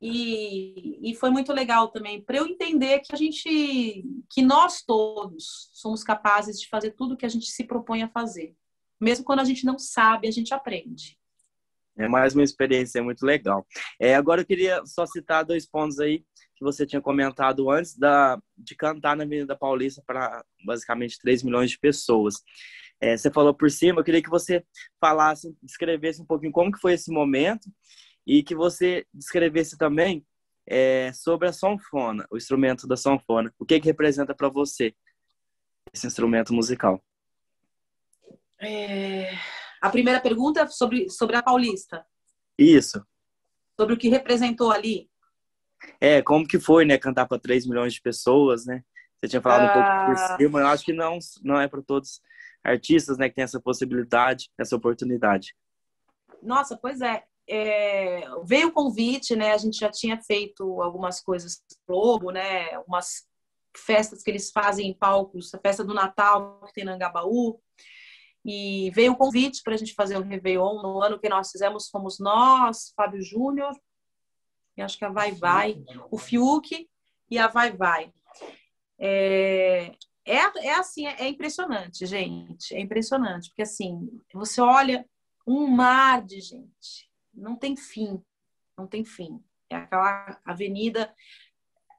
B: E, e foi muito legal também para eu entender que a gente, que nós todos somos capazes de fazer tudo que a gente se propõe a fazer. Mesmo quando a gente não sabe, a gente aprende.
K: É mais uma experiência muito legal. É, agora eu queria só citar dois pontos aí que você tinha comentado antes da, de cantar na Avenida Paulista para basicamente 3 milhões de pessoas. É, você falou por cima, eu queria que você falasse, descrevesse um pouquinho como que foi esse momento e que você descrevesse também é, sobre a sanfona, o instrumento da sanfona. O que, que representa para você esse instrumento musical?
B: É... A primeira pergunta é sobre, sobre a Paulista.
K: Isso.
B: Sobre o que representou ali.
K: É, como que foi, né, cantar para 3 milhões de pessoas, né? Você tinha falado um pouco por ah. cima, eu acho que não, não é para todos artistas, né, que tem essa possibilidade, essa oportunidade.
B: Nossa, pois é. é. veio o convite, né? A gente já tinha feito algumas coisas no Globo, né? Algumas festas que eles fazem em palcos, a festa do Natal que tem na Angabaú. E veio o convite para a gente fazer o Réveillon. No ano que nós fizemos, fomos nós, Fábio Júnior, e acho que a Vai Vai, o Fiuk e a Vai Vai. É, é, é assim, é, é impressionante, gente. É impressionante, porque assim, você olha um mar de gente, não tem fim, não tem fim. É aquela avenida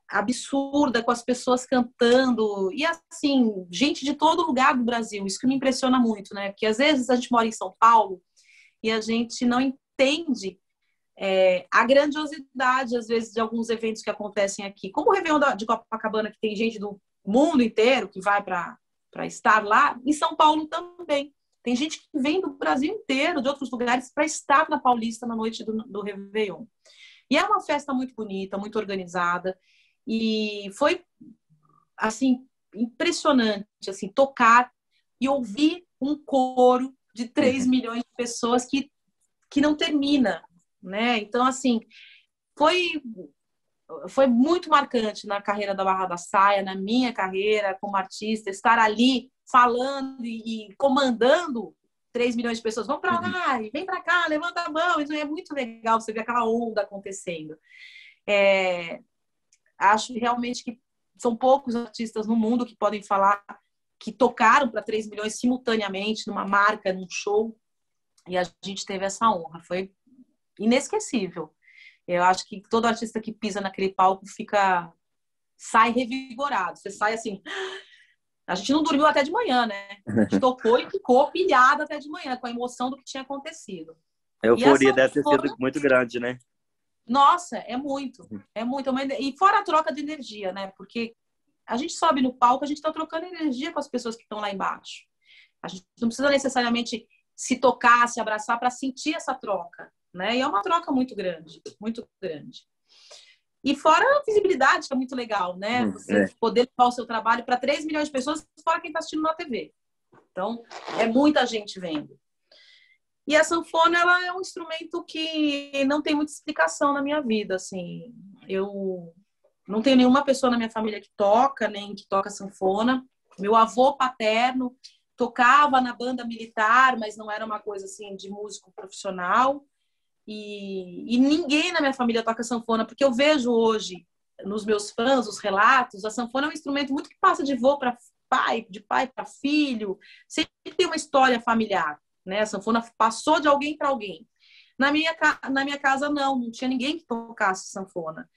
B: absurda com as pessoas cantando. E assim gente de todo lugar do Brasil isso que me impressiona muito né? Porque às vezes a gente mora em São Paulo e a gente não entende é, a grandiosidade às vezes de alguns eventos que acontecem aqui. Como o Réveillon de Copacabana que tem gente do mundo inteiro que vai para para estar lá em São Paulo também. Tem gente que vem do Brasil inteiro de outros lugares para estar na Paulista na noite do, do Réveillon. E é uma festa muito bonita muito organizada e foi, assim, impressionante, assim, tocar e ouvir um coro de 3 uhum. milhões de pessoas que, que não termina, né? Então, assim, foi foi muito marcante na carreira da Barra da Saia, na minha carreira como artista, estar ali falando e, comandando 3 milhões de pessoas. Vão para uhum. lá, vem para cá, levanta a mão. Isso é muito legal, você ver aquela onda acontecendo. É, acho realmente que são poucos artistas no mundo que podem falar que tocaram para 3 milhões simultaneamente numa marca, num show. E a gente teve essa honra. Foi inesquecível. Eu acho que todo artista que pisa naquele palco fica sai revigorado. Você sai assim. A gente não dormiu até de manhã, né? A gente tocou e ficou pilhado até de manhã com a emoção do que tinha acontecido.
K: A euforia deve ter sido muito grande, né?
B: Nossa, é muito, uhum. é muito. É e fora a troca de energia, né? Porque a gente sobe no palco, a gente está trocando energia com as pessoas que estão lá embaixo. A gente não precisa necessariamente se tocar, se abraçar para sentir essa troca, né? E é uma troca muito grande, muito grande. E fora a visibilidade, que é muito legal, né? Hum, Você é. poder levar o seu trabalho para 3 milhões de pessoas, fora quem está assistindo na TV. Então, é muita gente vendo. E a sanfona ela é um instrumento que não tem muita explicação na minha vida, assim. Eu não tenho nenhuma pessoa na minha família que toca, nem que toca sanfona. Meu avô paterno tocava na banda militar, mas não era uma coisa assim de músico profissional. E, e ninguém na minha família toca sanfona, porque eu vejo hoje nos meus fãs os relatos, a sanfona é um instrumento muito que passa de vô para pai, de pai para filho, sempre tem uma história familiar. Né? A sanfona passou de alguém para alguém. Na minha, na minha casa, não, não tinha ninguém que tocasse sanfona.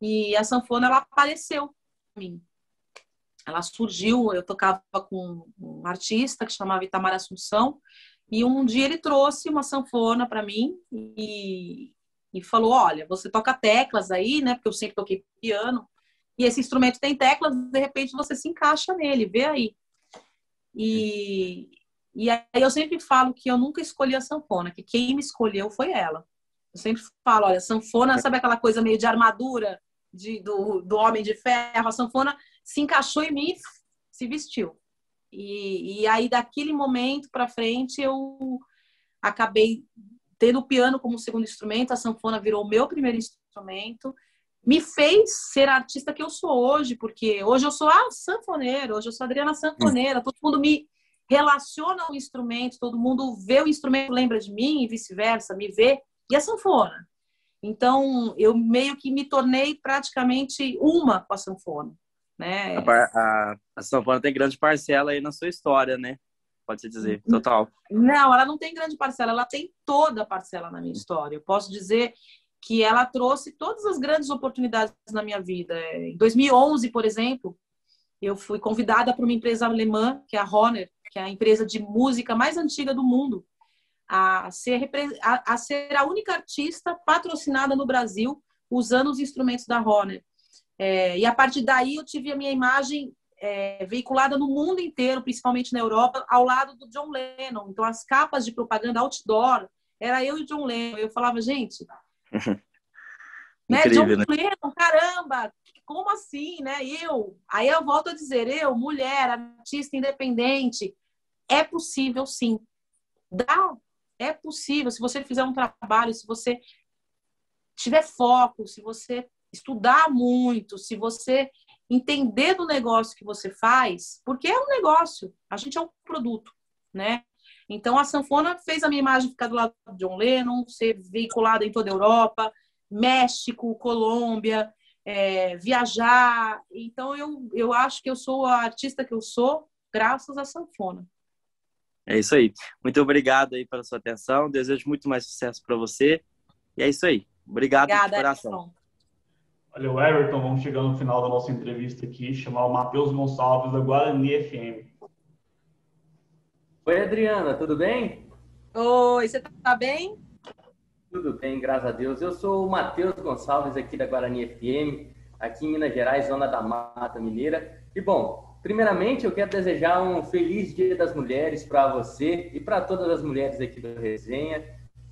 B: E a sanfona, ela apareceu para mim. Ela surgiu, eu tocava com um artista que chamava Itamar Assunção, e um dia ele trouxe uma sanfona para mim e, e falou: Olha, você toca teclas aí, né? Porque eu sempre toquei piano, e esse instrumento tem teclas, de repente você se encaixa nele, vê aí. E, e aí eu sempre falo que eu nunca escolhi a sanfona, que quem me escolheu foi ela. Eu sempre falo, olha, sanfona, sabe aquela coisa meio de armadura de, do, do homem de ferro? A sanfona se encaixou em mim, se vestiu. E, e aí daquele momento para frente eu acabei tendo o piano como segundo instrumento, a sanfona virou o meu primeiro instrumento, me fez ser a artista que eu sou hoje, porque hoje eu sou a sanfoneira, hoje eu sou a Adriana Sanfoneira, todo mundo me relaciona ao instrumento, todo mundo vê o instrumento, lembra de mim e vice-versa, me vê, e a sanfona. Então, eu meio que me tornei praticamente uma com a sanfona. Né?
K: A, a, a sanfona tem grande parcela aí na sua história, né? Pode-se dizer, total.
B: Não, ela não tem grande parcela, ela tem toda a parcela na minha história. Eu posso dizer que ela trouxe todas as grandes oportunidades na minha vida. Em 2011, por exemplo, eu fui convidada para uma empresa alemã, que é a Honor, que é a empresa de música mais antiga do mundo, a ser, a, a ser a única artista patrocinada no Brasil usando os instrumentos da Honor. É, e a partir daí eu tive a minha imagem é, veiculada no mundo inteiro, principalmente na Europa, ao lado do John Lennon. Então as capas de propaganda outdoor era eu e o John Lennon. Eu falava, gente, né, John né? Lennon, caramba, como assim, né? Eu, aí eu volto a dizer, eu, mulher, artista independente, é possível sim. Dá, é possível. Se você fizer um trabalho, se você tiver foco, se você estudar muito, se você entender do negócio que você faz, porque é um negócio, a gente é um produto, né? Então a sanfona fez a minha imagem ficar do lado de John Lennon, ser veiculada em toda a Europa, México, Colômbia, é, viajar. Então eu, eu acho que eu sou a artista que eu sou graças à sanfona.
K: É isso aí. Muito obrigado aí pela sua atenção. Desejo muito mais sucesso para você. E é isso aí. Obrigado
B: Obrigada,
K: de coração.
B: Everton.
A: Olha, o Everton, vamos chegando no final da nossa entrevista aqui, chamar o Matheus Gonçalves da Guarani FM.
L: Oi, Adriana, tudo bem?
B: Oi, você tá bem?
L: Tudo bem, graças a Deus. Eu sou o Matheus Gonçalves aqui da Guarani FM, aqui em Minas Gerais, zona da Mata Mineira. E bom, Primeiramente, eu quero desejar um feliz Dia das Mulheres para você e para todas as mulheres aqui do Resenha.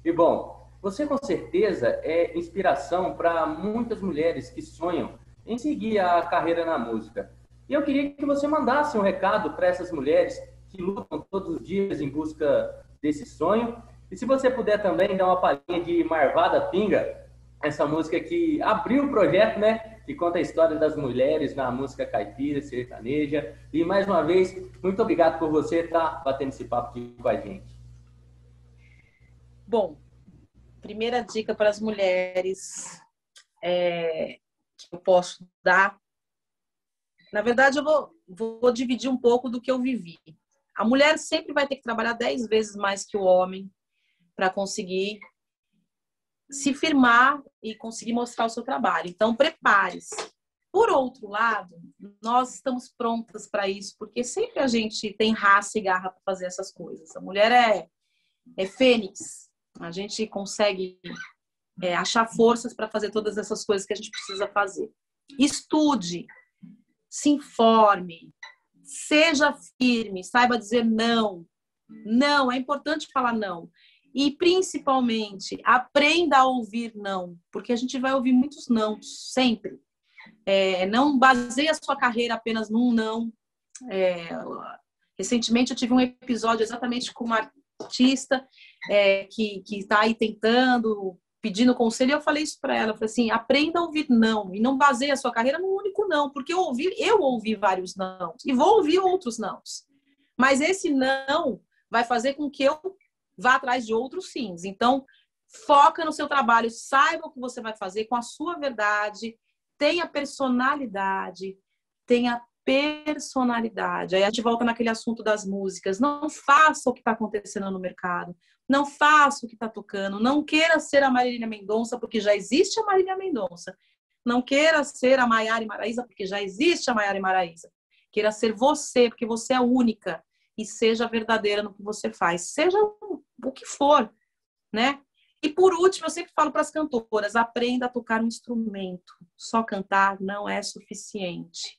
L: E bom, você com certeza é inspiração para muitas mulheres que sonham em seguir a carreira na música. E eu queria que você mandasse um recado para essas mulheres que lutam todos os dias em busca desse sonho. E se você puder também dar uma palhinha de Marvada Pinga, essa música que abriu o projeto, né? Que conta a história das mulheres na música caipira, sertaneja. E mais uma vez, muito obrigado por você estar batendo esse papo aqui com a gente.
B: Bom, primeira dica para as mulheres é, que eu posso dar. Na verdade, eu vou, vou dividir um pouco do que eu vivi. A mulher sempre vai ter que trabalhar dez vezes mais que o homem para conseguir se firmar e conseguir mostrar o seu trabalho. Então, prepare-se. Por outro lado, nós estamos prontas para isso, porque sempre a gente tem raça e garra para fazer essas coisas. A mulher é, é fênix. A gente consegue é, achar forças para fazer todas essas coisas que a gente precisa fazer. Estude, se informe, seja firme, saiba dizer não. Não, é importante falar não. E principalmente, aprenda a ouvir não, porque a gente vai ouvir muitos não, sempre. É, não baseie a sua carreira apenas num não. É, recentemente eu tive um episódio exatamente com uma artista é, que está aí tentando, pedindo conselho, eu falei isso para ela, falei assim, aprenda a ouvir não, e não baseie a sua carreira num único não, porque eu ouvi, eu ouvi vários não, e vou ouvir outros não. Mas esse não vai fazer com que eu vá atrás de outros sims. Então, foca no seu trabalho, saiba o que você vai fazer com a sua verdade, tenha personalidade, tenha personalidade. Aí a gente volta naquele assunto das músicas. Não faça o que está acontecendo no mercado. Não faça o que está tocando. Não queira ser a Marília Mendonça, porque já existe a Marília Mendonça. Não queira ser a Maiara e Maraísa, porque já existe a Maiara e Maraísa. Queira ser você, porque você é única. E seja verdadeira no que você faz. Seja o que for, né? E por último, eu sempre falo para as cantoras: aprenda a tocar um instrumento. Só cantar não é suficiente.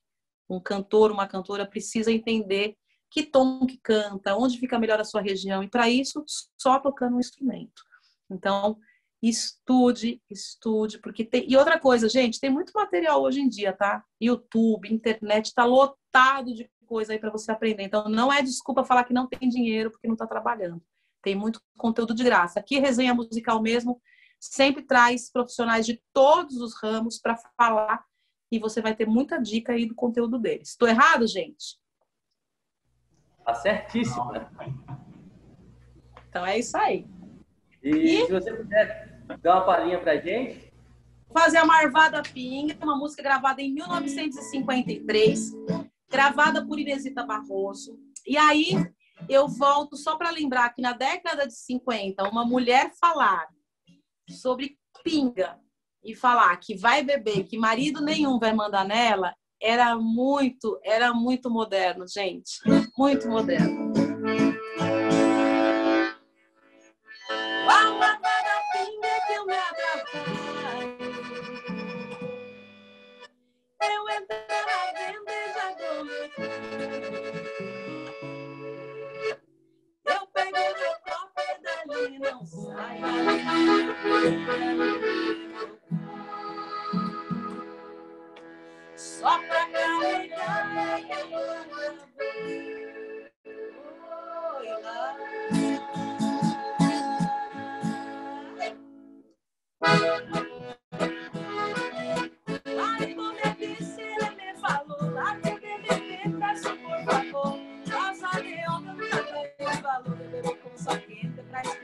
B: Um cantor, uma cantora precisa entender que tom que canta, onde fica melhor a sua região, e para isso, só tocando um instrumento. Então, estude, estude, porque tem. E outra coisa, gente, tem muito material hoje em dia, tá? YouTube, internet, está lotado de coisa aí para você aprender. Então, não é desculpa falar que não tem dinheiro porque não está trabalhando. Tem muito conteúdo de graça. Aqui, resenha musical mesmo, sempre traz profissionais de todos os ramos para falar e você vai ter muita dica aí do conteúdo deles. Estou errado, gente?
L: Tá certíssimo. Né?
B: Então é isso aí.
L: E, e, se você puder dar uma palhinha pra gente.
B: Fazer a Marvada Pinga, uma música gravada em 1953, gravada por Inesita Barroso. E aí eu volto só para lembrar que na década de 50, uma mulher falar sobre pinga e falar que vai beber, que marido nenhum vai mandar nela, era muito, era muito moderno, gente. Muito moderno. Eu e dali não sai. Só pra carregar Oi, lá. Bye.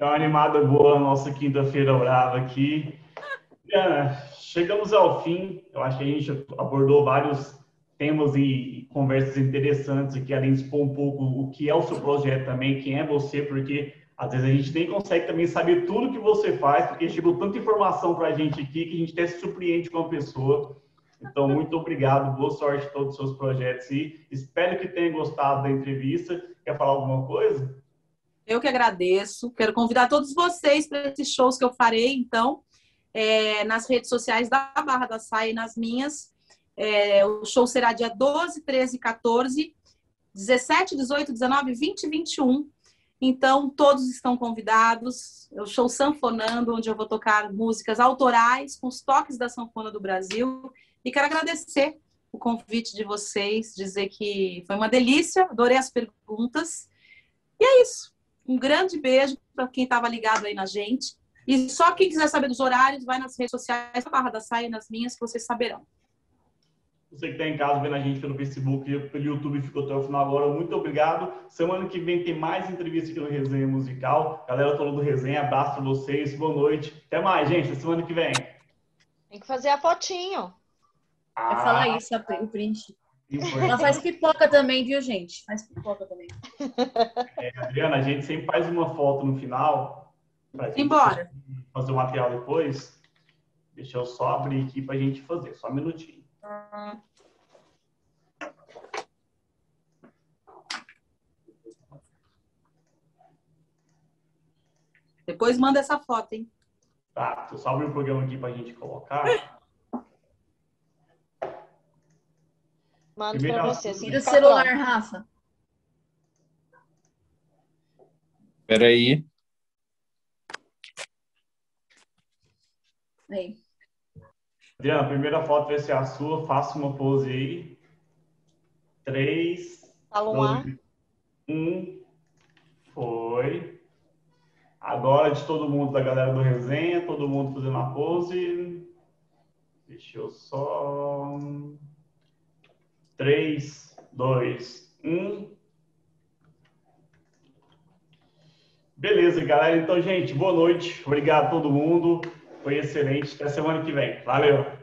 B: É uma
A: animada boa nossa quinta-feira brava aqui. Chegamos ao fim. Eu acho que a gente abordou vários temas e conversas interessantes aqui, além de expor um pouco o que é o seu projeto também, quem é você, porque Às vezes a gente nem consegue também saber tudo que você faz, porque chegou tanta informação para a gente aqui que a gente até se surpreende com a pessoa. Então, muito obrigado, boa sorte em todos os seus projetos e espero que tenham gostado da entrevista. Quer falar alguma coisa?
B: Eu que agradeço. Quero convidar todos vocês para esses shows que eu farei, então, é, nas redes sociais da Barra da Saia e nas minhas. É, o show será dia 12, 13 e 14, 17, 18, 19, 20 e 21. Então, todos estão convidados. É o show Sanfonando, onde eu vou tocar músicas autorais com os toques da sanfona do Brasil. E quero agradecer o convite de vocês, dizer que foi uma delícia, adorei as perguntas. E é isso. Um grande beijo para quem estava ligado aí na gente. E só quem quiser saber dos horários, vai nas redes sociais, na Barra da Saia, nas minhas, que vocês saberão.
A: Você que está em casa vendo a gente pelo Facebook e pelo YouTube ficou até o final agora, muito obrigado. Semana que vem tem mais entrevista aqui no Resenha Musical. Galera todo do Resenha, abraço para vocês, boa noite. Até mais, gente, semana que vem.
C: Tem que fazer a fotinho.
E: Ah, Vai falar isso, o print. Ela faz pipoca também, viu, gente? Faz pipoca também.
A: É, Adriana, a gente sempre faz uma foto no final.
B: Embora.
A: Fazer o material depois. Deixa eu só abrir aqui para a gente fazer, só um minutinho.
B: Depois manda essa foto, hein?
A: Tá, eu só abrir o programa aqui para a gente colocar.
C: Mando para você. Assim,
E: Tira o celular, Rafa.
M: Peraí.
E: Aí.
A: Adriana, a primeira foto vai ser a sua. Faça uma pose aí. Três.
C: Fala
A: um. Foi. Agora de todo mundo da galera do resenha, todo mundo fazendo a pose. Deixa eu só. Três, dois, um. Beleza, galera. Então, gente, boa noite. Obrigado a todo mundo. Foi excelente. Até semana que vem. Valeu!